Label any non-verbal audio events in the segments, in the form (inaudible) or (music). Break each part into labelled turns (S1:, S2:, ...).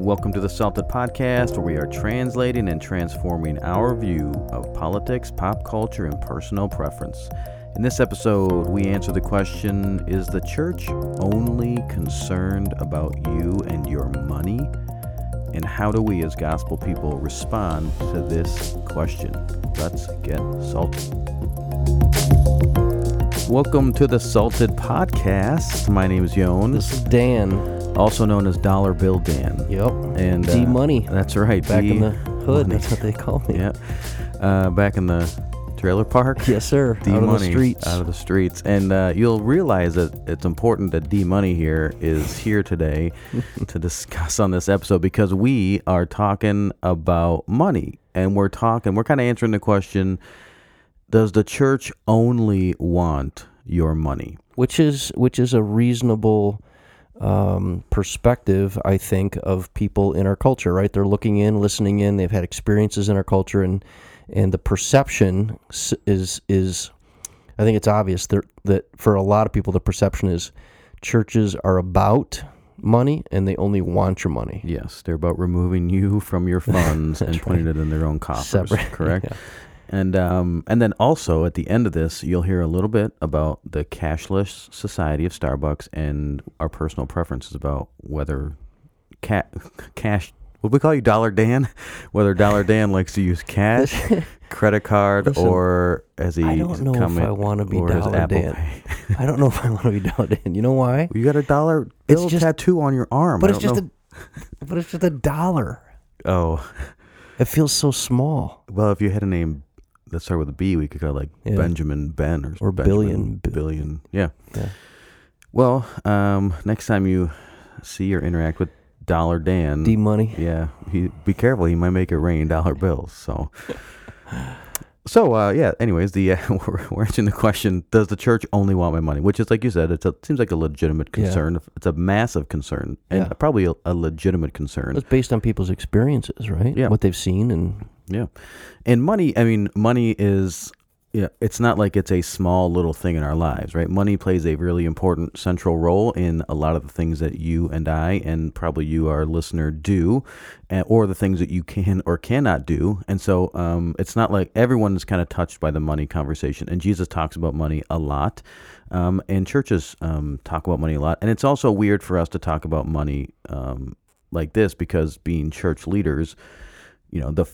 S1: Welcome to the Salted Podcast, where we are translating and transforming our view of politics, pop culture, and personal preference. In this episode, we answer the question Is the church only concerned about you and your money? And how do we as gospel people respond to this question? Let's get salted. Welcome to the Salted Podcast. My name is Yon,
S2: This is Dan.
S1: Also known as Dollar Bill Dan.
S2: Yep.
S1: And
S2: D
S1: uh,
S2: Money.
S1: That's right.
S2: Back
S1: D
S2: in the hood.
S1: Money.
S2: That's what they call me.
S1: Yeah. Uh, back in the trailer park. (laughs)
S2: Yes, sir.
S1: D
S2: Out
S1: money
S2: of the streets.
S1: out of the streets, and uh, you'll realize that it's important that D Money here is here today (laughs) to discuss on this episode because we are talking about money, and we're talking, we're kind of answering the question: Does the church only want your money?
S2: which is which is a reasonable um, perspective, I think, of people in our culture. Right? They're looking in, listening in. They've had experiences in our culture, and and the perception is is, I think it's obvious that that for a lot of people, the perception is churches are about money and they only want your money.
S1: Yes, they're about removing you from your (laughs) funds and putting it in their own coffers.
S2: Separate, (laughs)
S1: Correct.
S2: yeah.
S1: And um, and then also at the end of this, you'll hear a little bit about the cashless society of Starbucks and our personal preferences about whether ca- cash. What we call you, Dollar Dan? (laughs) Whether Dollar Dan likes to use cash, (laughs) credit card,
S2: Listen,
S1: or as he
S2: I don't know (laughs) if I wanna be Dollar Dan. I don't know if I want to be Dollar Dan. You know why?
S1: You got a dollar
S2: It's
S1: bill
S2: just-
S1: tattoo on your arm.
S2: But it's just
S1: know.
S2: a, but it's just a dollar.
S1: oh
S2: It feels so small.
S1: well, if you had a name that start with a B, we could call it like
S2: Yeah.
S1: Benjamin Ben or
S2: Or
S1: Benjamin
S2: billion,
S1: billion. Yeah.
S2: Yeah.
S1: Well, um, next time you see or interact with Dollar Dan,
S2: D money.
S1: yeah, he be careful. He might make it rain dollar bills. So, (laughs) so uh, yeah. Anyways, the uh, (laughs) we're, we're answering the question: Does the church only want my money? Which is, like you said, it seems like a legitimate
S2: Yeah.
S1: concern. It's a massive concern, and
S2: Yeah.
S1: probably a, a legitimate concern.
S2: It's based on people's experiences, right?
S1: Yeah.
S2: What they've seen and
S1: Yeah. And money, I mean, money is, yeah, it's not like it's a small little thing in our lives, right? Money plays a really important central role in a lot of the things that you and I, and probably you, our listener, do, or the things that you can or cannot do. And so um, it's not like everyone is kind of touched by the money conversation. And Jesus talks about money a lot. Um, and churches um, talk about money a lot. And it's also weird for us to talk about money um, like this because being church leaders, you know the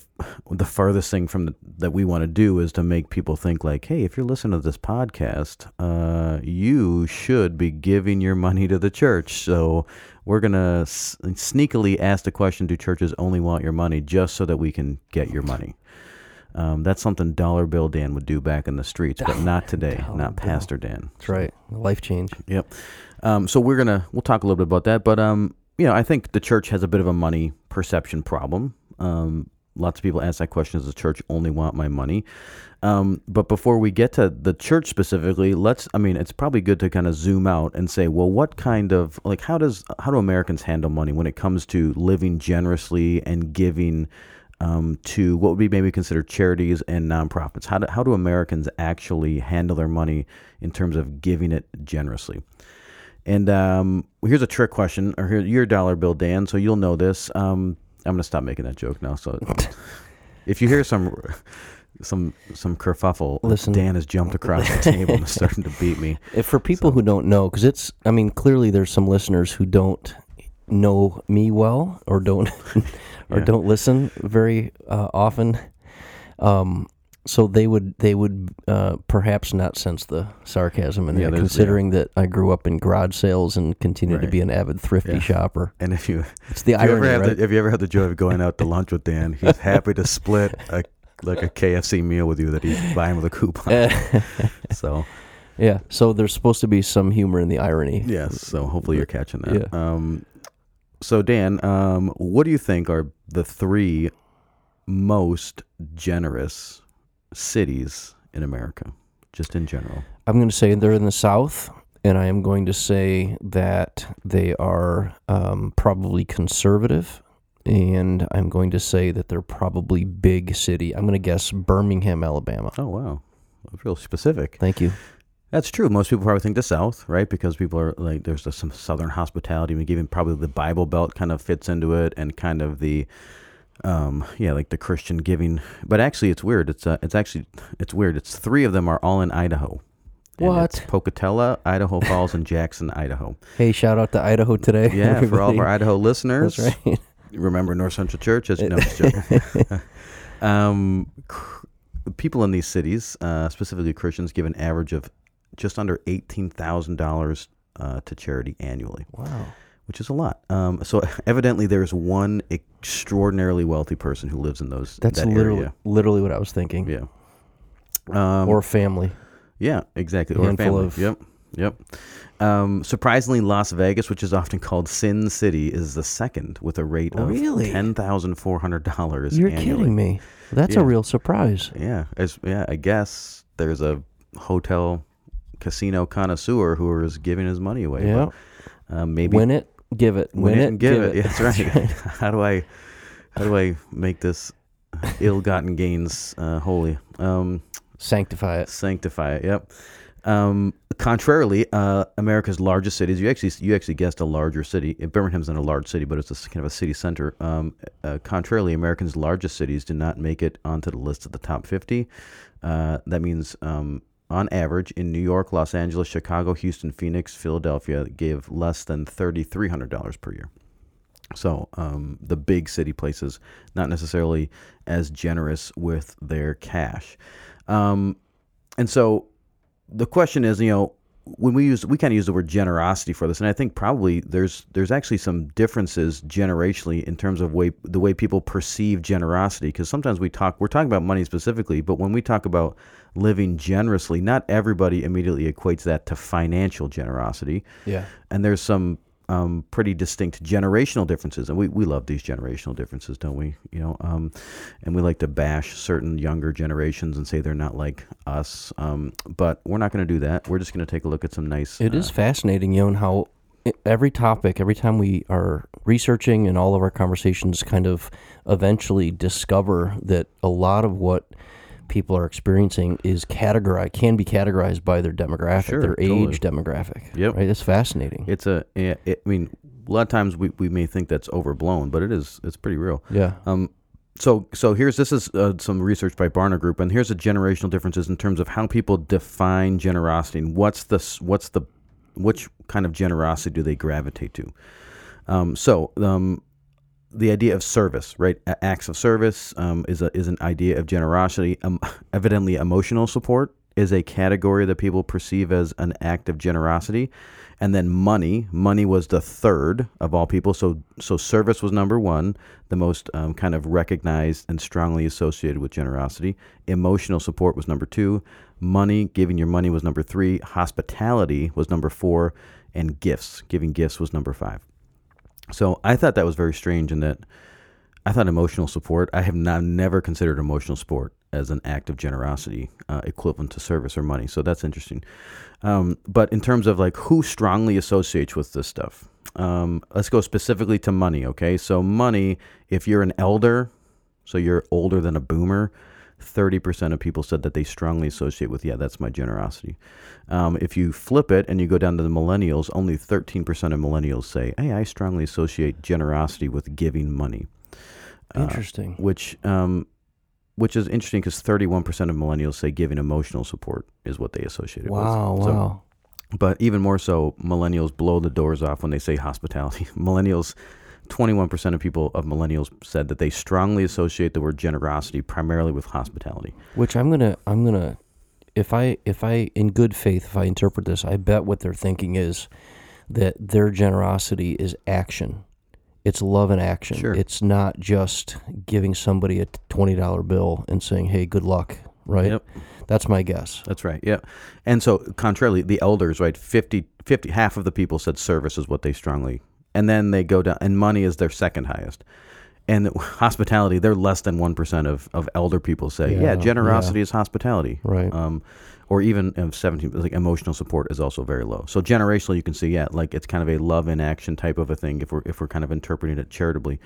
S1: the furthest thing from the, that we want to do is to make people think like hey if you're listening to this podcast uh, you should be giving your money to the church so we're gonna s- sneakily ask the question do churches only want your money just so that we can get your money um, that's something dollar bill dan would do back in the streets but not (laughs) today
S2: Dollar
S1: not
S2: Bill.
S1: pastor dan
S2: that's right. Life change.
S1: Yep. Um, so we're gonna we'll talk a little bit about that, but um, you know, I think the church has a bit of a money perception problem. Um, lots of people ask that question: Does the church only want my money? Um, but before we get to the church specifically, let's. I mean, it's probably good to kind of zoom out and say, well, what kind of like how does how do Americans handle money when it comes to living generously and giving? um, to what would be maybe considered charities and nonprofits? How do, how do Americans actually handle their money in terms of giving it generously? And um, here's a trick question, or here, your dollar bill, Dan. So you'll know this. Um, I'm gonna stop making that joke now. So (laughs) if you hear some some some kerfuffle,
S2: Listen.
S1: Dan has jumped across the table and is (laughs) starting to beat me.
S2: If for people who don't know, because it's, I mean, clearly there's some listeners who don't know me well or don't (laughs) or
S1: Yeah.
S2: don't listen very uh, often. Um, so they would they would uh, perhaps not sense the sarcasm in
S1: Yeah,
S2: that,
S1: there's-
S2: considering that I grew up in garage sales and continue to
S1: Right.
S2: be an avid thrifty
S1: Yeah.
S2: shopper.
S1: And if you (laughs)
S2: It's the
S1: If you, ever
S2: irony,
S1: have
S2: right?
S1: the, if you ever had the joy of going out to lunch with Dan, he's happy to split a like a KFC meal with you that he's buying with a coupon. (laughs) (laughs) so
S2: yeah. So there's supposed to be some humor in the irony.
S1: yes, so hopefully you're catching that. Um, so Dan, um, what do you think are the three most generous cities in America, just in general?
S2: I'm going to say they're in the South, and I am going to say that they are um, probably conservative, and I'm going to say that they're probably big city. I'm going to guess Birmingham, Alabama.
S1: Oh wow, real specific.
S2: Thank you.
S1: That's true. Most people probably think the South, right? Because people are like, there's some Southern hospitality. I mean, even probably the Bible Belt kind of fits into it, and kind of the, um, yeah, like the Christian giving. But actually, it's weird. It's uh, it's actually it's weird. It's three of them are all in Idaho.
S2: What?
S1: It's Pocatello, Idaho Falls, and Jackson, Idaho.
S2: Hey, shout out to Idaho today.
S1: Yeah, for all of our Idaho listeners.
S2: That's right.
S1: remember North Central Church as you know. (laughs) um, cr- people in these cities, uh, specifically Christians, give an average of just under eighteen thousand dollars uh, to charity annually,
S2: Wow.
S1: Which is a lot. Um, so (laughs) evidently, there's one extraordinarily wealthy person who lives in those.
S2: That's
S1: that
S2: literally
S1: area.
S2: literally what I was thinking.
S1: Yeah. Um,
S2: or family.
S1: yeah, exactly. Or a
S2: handful
S1: family.
S2: of-
S1: Yep. Yep. Um, surprisingly, Las Vegas, which is often called Sin City, is the second with a rate of
S2: Really?
S1: ten thousand four hundred dollars.
S2: You're
S1: annually.
S2: kidding me. That's
S1: Yeah.
S2: a real surprise.
S1: Yeah, as yeah, I guess there's a hotel casino connoisseur who is giving his money away.
S2: Yeah.
S1: but, um, maybe
S2: Win it, give it.
S1: win, it and give, it. Yeah, (laughs) that's right. (laughs) how do I how do I make this ill-gotten gains uh, holy? Um,
S2: Sanctify it.
S1: sanctify it. Yep. Um, contrarily, uh, America's largest cities. You actually you actually guessed a larger city. Birmingham's not a large city, but it's a kind of a city center. Um, uh, contrarily, Americans' largest cities did not make it onto the list of the top 50. Uh, that means, um, on average, in New York, Los Angeles, Chicago, Houston, Phoenix, Philadelphia, gave less than thirty three hundred dollars per year. So um, the big city places not necessarily as generous with their cash, um, and so the question is, you know, when we use we kind of use the word generosity for this, and I think probably there's there's actually some differences generationally in terms of way the way people perceive generosity. Because sometimes we talk we're talking about money specifically, but when we talk about living generously, not everybody immediately equates that to financial generosity
S2: Yeah.
S1: and there's some um, pretty distinct generational differences, and we, we love these generational differences, don't we? You know, um, and we like to bash certain younger generations and say they're not like us, um, but we're not going to do that. We're just going to take a look at some nice.
S2: It
S1: uh,
S2: is fascinating, and how every topic, every time we are researching and all of our conversations kind of eventually discover that a lot of what people are experiencing is categorized, can be categorized by their demographic,
S1: Sure,
S2: their
S1: totally.
S2: age demographic.
S1: Yep.
S2: Right? It's fascinating.
S1: It's a. yeah, It, I mean, a lot of times we, we may think that's overblown, but it is. It's pretty real.
S2: yeah.
S1: Um, so so here's this is uh, some research by Barna Group, and here's the generational differences in terms of how people define generosity and what's the what's the which kind of generosity do they gravitate to. Um, so um, the idea of service, right? Acts of service um, is a, is an idea of generosity. Um, (laughs) evidently, emotional support is a category that people perceive as an act of generosity, and then money. Money was the third of all people. So so service was number one, the most um, kind of recognized and strongly associated with generosity. Emotional support was number two. Money, giving your money was number three. Hospitality was number four, and gifts, giving gifts was number five. So I thought that was very strange in that I thought emotional support. I have not never considered emotional support as an act of generosity uh, equivalent to service or money. So that's interesting. Um, but in terms of like who strongly associates with this stuff, um, let's go specifically to money. Okay, so money. If you're an elder, so you're older than a boomer. 30% of people said that they strongly associate with, yeah, that's my generosity. Um, if you flip it and you go down to the millennials, only 13% of millennials say, hey, I strongly associate generosity with giving money
S2: Interesting.
S1: which um, which is interesting because 31% of millennials say giving emotional support is what they associate it
S2: wow.
S1: with. So-
S2: Wow.
S1: but even more so, millennials blow the doors off when they say hospitality. (laughs) millennials, 21% of people of millennials said that they strongly associate the word generosity primarily with hospitality.
S2: Which I'm gonna I'm gonna if I if I in good faith if I interpret this, I bet what they're thinking is that their generosity is action. It's love and action.
S1: Sure.
S2: It's not just giving somebody a twenty dollar bill and saying, "Hey, good luck." Right.
S1: Yep.
S2: That's my guess.
S1: That's right. Yeah. And so, contrarily, the elders, right, 50, 50, half of the people said service is what they strongly, and then they go down, and money is their second highest. And (laughs) hospitality, they're less than 1% of, of elder people say, yeah,
S2: Yeah,
S1: generosity is hospitality.
S2: Right.
S1: Um, or even um, 17, like emotional support is also very low. So generationally, you can see, yeah, like it's kind of a love in action type of a thing if we're, if we're kind of interpreting it charitably.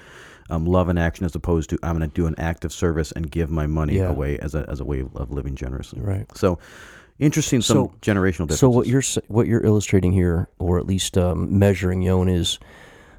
S1: Um, love in action as opposed to I'm going to do an act of service and give my money
S2: Yeah.
S1: away as a, as a way of living generously.
S2: Right.
S1: So, interesting some
S2: So-
S1: generational differences.
S2: So what you're what you're illustrating here, or at least um, measuring, Yon, is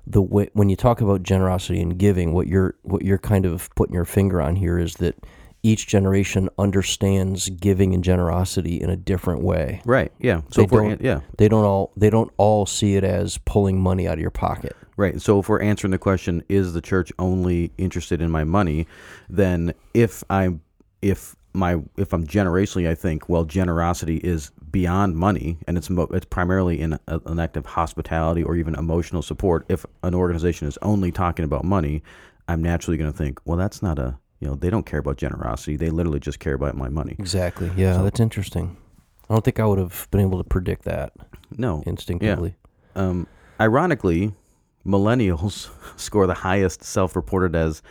S2: the way when you talk about generosity and giving. What you're what you're kind of putting your finger on here is that each generation understands giving and generosity in a different way.
S1: right? Yeah. So
S2: They don't-
S1: yeah,
S2: They don't all they don't all see it as pulling money out of your pocket.
S1: Right. So if we're answering the question, is the church only interested in my money? Then if I'm if my if I'm generationally, I think well, generosity is beyond money, and it's mo- it's primarily in a, an act of hospitality or even emotional support. If an organization is only talking about money, I'm naturally going to think, well, that's not a you know they don't care about generosity. They literally just care about my money.
S2: Exactly. Yeah, so, that's interesting. I don't think I would have been able to predict that
S1: No.
S2: instinctively.
S1: Um, ironically, millennials (laughs) score the highest self-reported as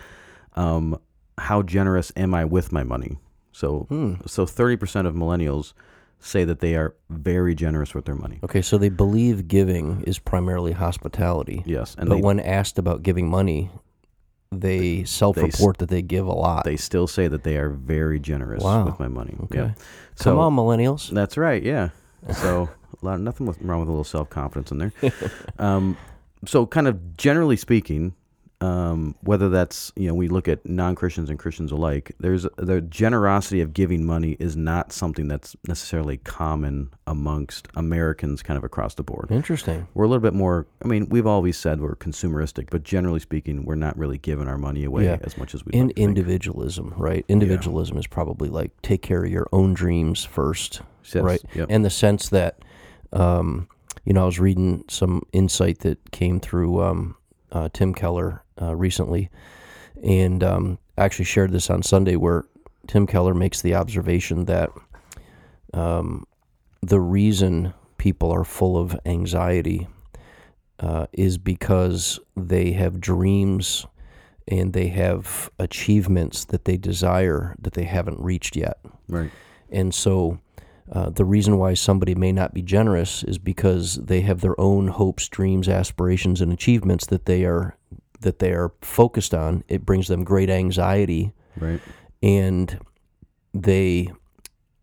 S1: um, how generous am I with my money. So,
S2: Hmm.
S1: so thirty percent of millennials say that they are very generous with their money.
S2: Okay, so they believe giving is primarily hospitality.
S1: Yes, and
S2: but
S1: they,
S2: when asked about giving money, they self-report that they give a lot.
S1: they still say that they are very generous
S2: Wow.
S1: with my money.
S2: Okay.
S1: Yeah.
S2: Come
S1: So
S2: on, millennials.
S1: that's right. Yeah. (laughs) So a lot, nothing wrong with a little self confidence in there. um, so kind of generally speaking, um, whether that's you know we look at non Christians and Christians alike, there's the generosity of giving money is not something that's necessarily common amongst Americans, kind of across the board.
S2: Interesting.
S1: We're a little bit more. I mean, we've always said we're consumeristic, but generally speaking, we're not really giving our money away
S2: Yeah.
S1: as much as we.
S2: In
S1: like
S2: individualism, right? Individualism is probably like take care of your own dreams first,
S1: Yes,
S2: right?
S1: yep.
S2: And the sense that, um, you know, I was reading some insight that came through um, uh, Tim Keller uh, recently, and um, I actually shared this on Sunday, where Tim Keller makes the observation that um, the reason people are full of anxiety uh, is because they have dreams and they have achievements that they desire that they haven't reached yet.
S1: right.
S2: And so uh, the reason why somebody may not be generous is because they have their own hopes, dreams, aspirations, and achievements that they are that they are focused on. It brings them great anxiety,
S1: Right.
S2: and they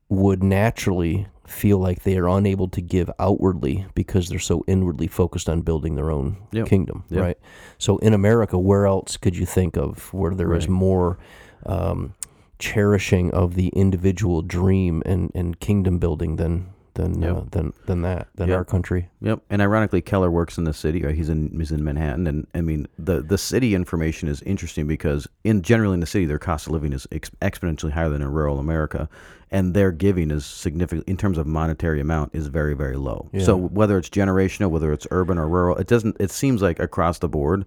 S2: would naturally feel like they are unable to give outwardly because they're so inwardly focused on building their own
S1: Yep.
S2: kingdom,
S1: Yep.
S2: right? So in America, where else could you think of where there is
S1: Right.
S2: more um, cherishing of the individual dream and, and kingdom building than than uh, than than that than
S1: Yep.
S2: our country?
S1: Yep, and ironically, Keller works in the city. Right? He's in he's in Manhattan, and I mean the the city information is interesting because in generally in the city, their cost of living is ex- exponentially higher than in rural America, and their giving is significant in terms of monetary amount is very very low.
S2: Yeah.
S1: So whether it's generational, whether it's urban or rural, it doesn't. It seems like across the board.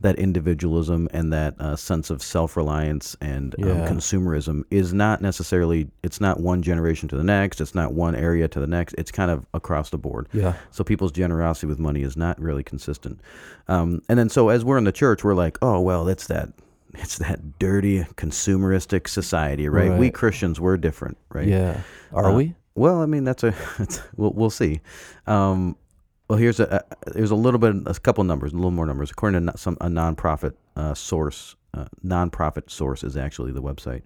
S1: That individualism and that uh, sense of self-reliance and um, consumerism is not necessarily. It's not one generation to the next. It's not one area to the next. It's kind of across the board.
S2: Yeah,
S1: So people's generosity with money is not really consistent. Um, and then so as we're in the church, we're like, oh well, it's that it's that dirty consumeristic society, right? We Christians we're different, right?
S2: yeah. Are
S1: Uh,
S2: we?
S1: Well, I mean that's a (laughs) that's, we'll we'll see. Um, well, here's a, there's a little bit a couple numbers, a little more numbers. According to some a nonprofit uh, source, uh, nonprofit source is actually the website.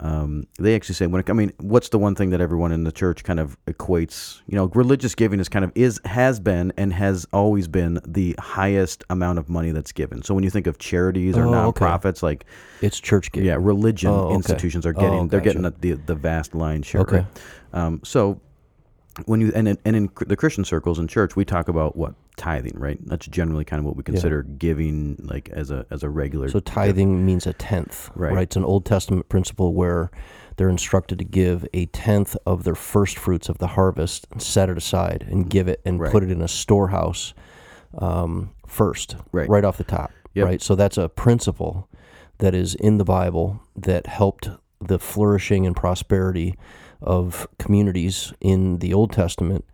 S1: Um, they actually say when it, I mean, what's the one thing that everyone in the church kind of equates? You know, religious giving is kind of is has been and has always been the highest amount of money that's given. So when you think of charities or
S2: Oh, okay.
S1: nonprofits, like
S2: It's church giving.
S1: yeah, religion
S2: Oh, okay.
S1: institutions are
S2: Oh,
S1: getting they're getting the, the the vast lion's share.
S2: Okay.
S1: right? Um, so when you and in, and in the Christian circles in church, we talk about what tithing, right? That's generally kind of what we consider giving, like as a as a regular.
S2: So tithing means a tenth,
S1: Right.
S2: right. It's an Old Testament principle where they're instructed to give a tenth of their first fruits of the harvest and set it aside and give it and
S1: Right.
S2: put it in a storehouse um, first,
S1: Right.
S2: right off the top,
S1: Yep.
S2: right. So that's a principle that is in the Bible that helped the flourishing and prosperity of communities in the Old Testament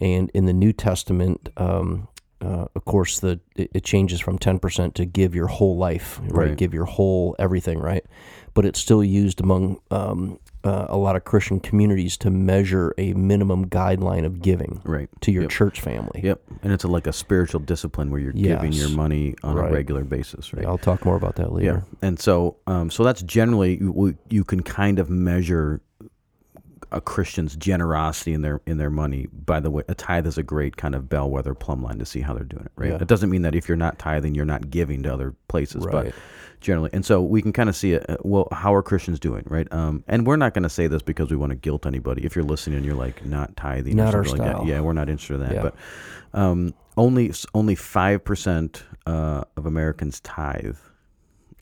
S2: and in the New Testament. Um, uh, of course, the it, it changes from ten percent to give your whole life, right?
S1: Right.
S2: Give your whole everything, right? But it's still used among um, uh, a lot of Christian communities to measure a minimum guideline of giving
S1: right.
S2: to your
S1: Yep.
S2: church family.
S1: Yep, and it's a, like a spiritual discipline where you're giving your money on
S2: Right.
S1: a regular basis, right?
S2: I'll talk more about that later.
S1: Yeah, and so um, so that's generally you, you can kind of measure a Christian's generosity in their in their money. By the way, a tithe is a great kind of bellwether plumb line to see how they're doing it. Right.
S2: Yeah.
S1: It doesn't mean that if you're not tithing, you're not giving to other places, but
S2: Right.
S1: generally, and so we can kind of see it. uh, Well, how are Christians doing, right? Um, and we're not going to say this because we want to guilt anybody. If you're listening and you're like not tithing,
S2: Not
S1: or
S2: our
S1: something like
S2: style.
S1: that, yeah, we're not interested in that.
S2: Yeah.
S1: But um, only only five percent uh, of Americans tithe,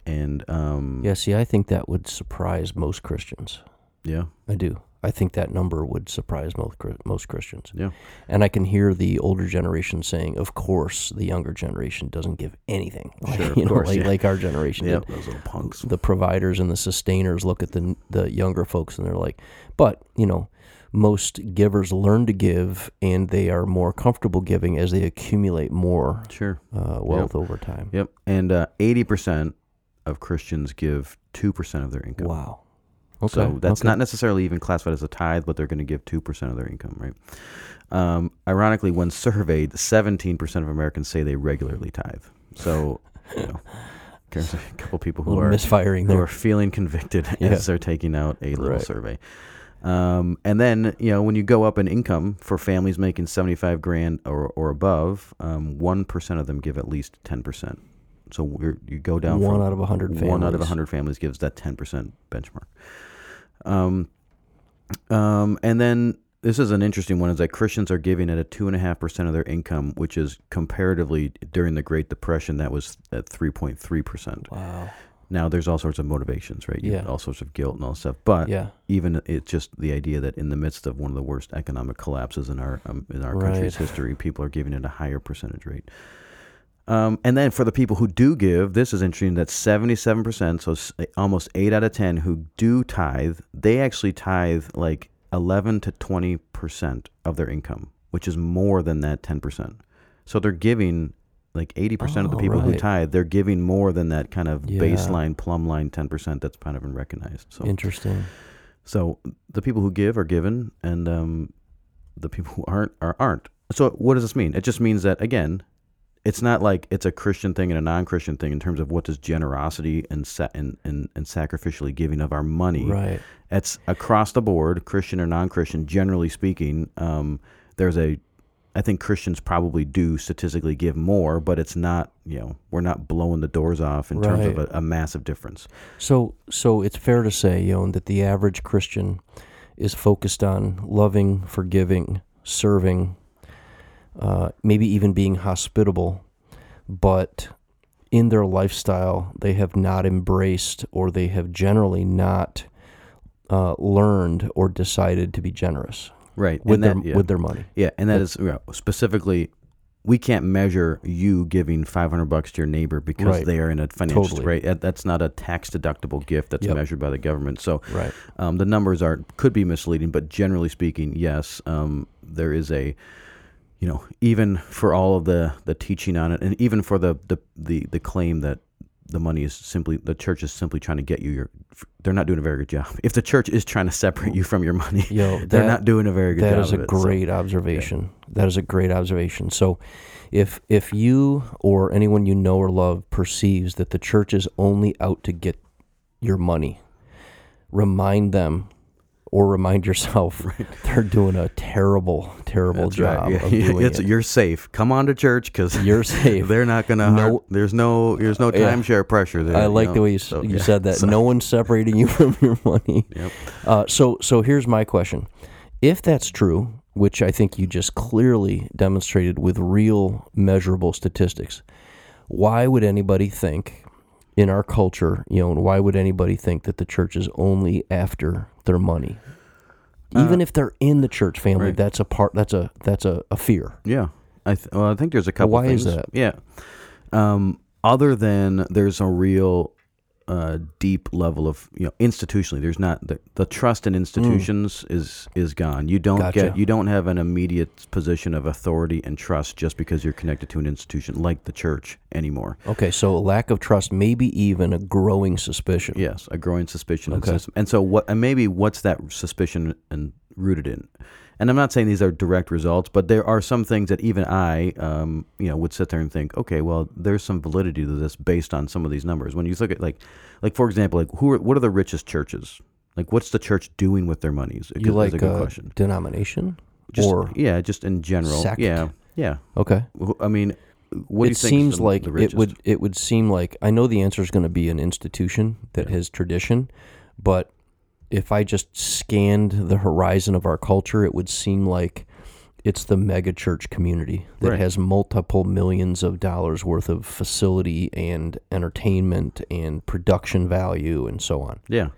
S1: and um,
S2: Yeah, see, I think that would surprise most Christians.
S1: yeah,
S2: I do. I think that number would surprise most most Christians.
S1: yeah.
S2: And I can hear the older generation saying, "Of course, the younger generation doesn't give anything." (laughs) Like,
S1: Sure,
S2: you know,
S1: course,
S2: like,
S1: yeah.
S2: like our generation did.
S1: those little punks.
S2: The providers and the sustainers look at the the younger folks and they're like, "But you know." Most givers learn to give, and they are more comfortable giving as they accumulate more
S1: Sure.
S2: uh, wealth over time.
S1: Yep. And uh, eighty percent of Christians give two percent of their income.
S2: Wow. Okay.
S1: So that's
S2: okay.
S1: not necessarily even classified as a tithe, but they're going to give two percent of their income, right? Um, ironically, when surveyed, seventeen percent of Americans say they regularly tithe. So, you know, there's a couple people (laughs) who are
S2: misfiring
S1: who
S2: there.
S1: are feeling convicted (laughs)
S2: Yeah.
S1: as they're taking out a little
S2: Right.
S1: survey. Um, and then you know when you go up in income for families making seventy five grand or or above, um, one percent of them give at least ten percent. So you go down
S2: One
S1: from
S2: out of a hundred families.
S1: one out of a hundred families gives that ten percent benchmark. Um, um, and then this is an interesting one: is that Christians are giving at a two and a half percent of their income, which is comparatively during the Great Depression that was at three point three percent.
S2: Wow.
S1: Now there's all sorts of motivations, right? You-
S2: Yeah.
S1: all sorts of guilt and all stuff. But
S2: Yeah.
S1: even it's just the idea that in the midst of one of the worst economic collapses in our um, in our country's history, people are giving it a higher percentage rate. Um, and then for the people who do give, this is interesting that 77%, so almost 8 out of 10 who do tithe, they actually tithe like 11 to 20% of their income, which is more than that 10%. So they're giving like 80% of the
S2: Oh,
S1: people who tithe, they're giving more than that kind of
S2: Yeah.
S1: baseline plumb line 10% that's kind of been recognized. So
S2: Interesting.
S1: so the people who give are given, and um, the people who aren't are aren't. So what does this mean? It just means that again, it's not like it's a Christian thing and a non-Christian thing in terms of what does generosity and sa- and, and, and sacrificially giving of our money.
S2: Right.
S1: It's across the board, Christian or non-Christian. Generally speaking, um, there's a. I think Christians probably do statistically give more, but it's not. You know, we're not blowing the doors off in terms of a, a massive difference.
S2: So, so it's fair to say, you know, that the average Christian is focused on loving, forgiving, serving, uh, maybe even being hospitable, but in their lifestyle, they have not embraced or they have generally not uh, learned or decided to be generous
S1: Right.
S2: with
S1: and
S2: their
S1: yeah.
S2: with their money.
S1: Yeah, and that is yeah, specifically, we can't measure you giving five hundred bucks to your neighbor because
S2: Right.
S1: they are in a financial
S2: Totally.
S1: right. That's not a tax deductible gift that's
S2: Yep.
S1: measured by the government. So
S2: Right.
S1: um, the numbers are could be misleading, but generally speaking, yes, um, there is a, you know, even for all of the the teaching on it, and even for the the the, the claim that the money is simply the church is simply trying to get you your they're not doing a very good job (laughs) if the church is trying to separate you from your money
S2: Yo, (laughs)
S1: they're not doing a very good
S2: That
S1: job
S2: is a
S1: it, so-
S2: great observation. That is a great observation. So, if if you or anyone you know or love perceives that the church is only out to get your money, remind them or remind yourself (laughs) they're doing a terrible, terrible
S1: That's right.
S2: job
S1: Yeah,
S2: of (laughs) doing
S1: it's,
S2: it.
S1: You're safe. Come on to church because
S2: You're (laughs) safe.
S1: they're not gonna.
S2: No-
S1: hurt- there's no. There's no
S2: Yeah.
S1: timeshare pressure there.
S2: I like
S1: know?
S2: the way you,
S1: So,
S2: you
S1: yeah.
S2: said that.
S1: So-
S2: no one's separating you from your money.
S1: Yep.
S2: Uh, so, so here's my question: If that's true, which I think you just clearly demonstrated with real, measurable statistics, why would anybody think in our culture, you know, and why would anybody think that the church is only after their money? Even if they're in the church family,
S1: Uh, right.
S2: that's a part. That's a that's a, a fear.
S1: Yeah. I th- well, I think there's a couple.
S2: why is that?
S1: Yeah. Um, other than there's a real uh, deep level of you know institutionally, there's not the, the trust in institutions is is gone. You don't
S2: Mm. Gotcha.
S1: get you don't have an immediate position of authority and trust just because you're connected to an institution like the church anymore.
S2: Okay, so lack of trust, maybe even a growing suspicion.
S1: Yes, a growing suspicion.
S2: Okay.
S1: And so, what? And maybe what's that suspicion and rooted in? And I'm not saying these are direct results, but there are some things that even I, um, you know, would sit there and think, okay, well, there's some validity to this based on some of these numbers. When you look at like, like for example, like who are what are the richest churches? Like, what's the church doing with their monies? Is
S2: You
S1: a
S2: like
S1: good
S2: uh,
S1: question.
S2: denomination
S1: Just,
S2: or
S1: yeah, just in general.
S2: sect?
S1: Yeah, yeah.
S2: okay?
S1: I mean, what do you
S2: it seems
S1: the,
S2: like
S1: the
S2: it would it would seem like I know the answer is going to be an institution that has tradition, but if I just scanned the horizon of our culture, it would seem like it's the mega church community that
S1: Right.
S2: has multiple millions of dollars worth of facility and entertainment and production value and so on.
S1: Yeah,
S2: But,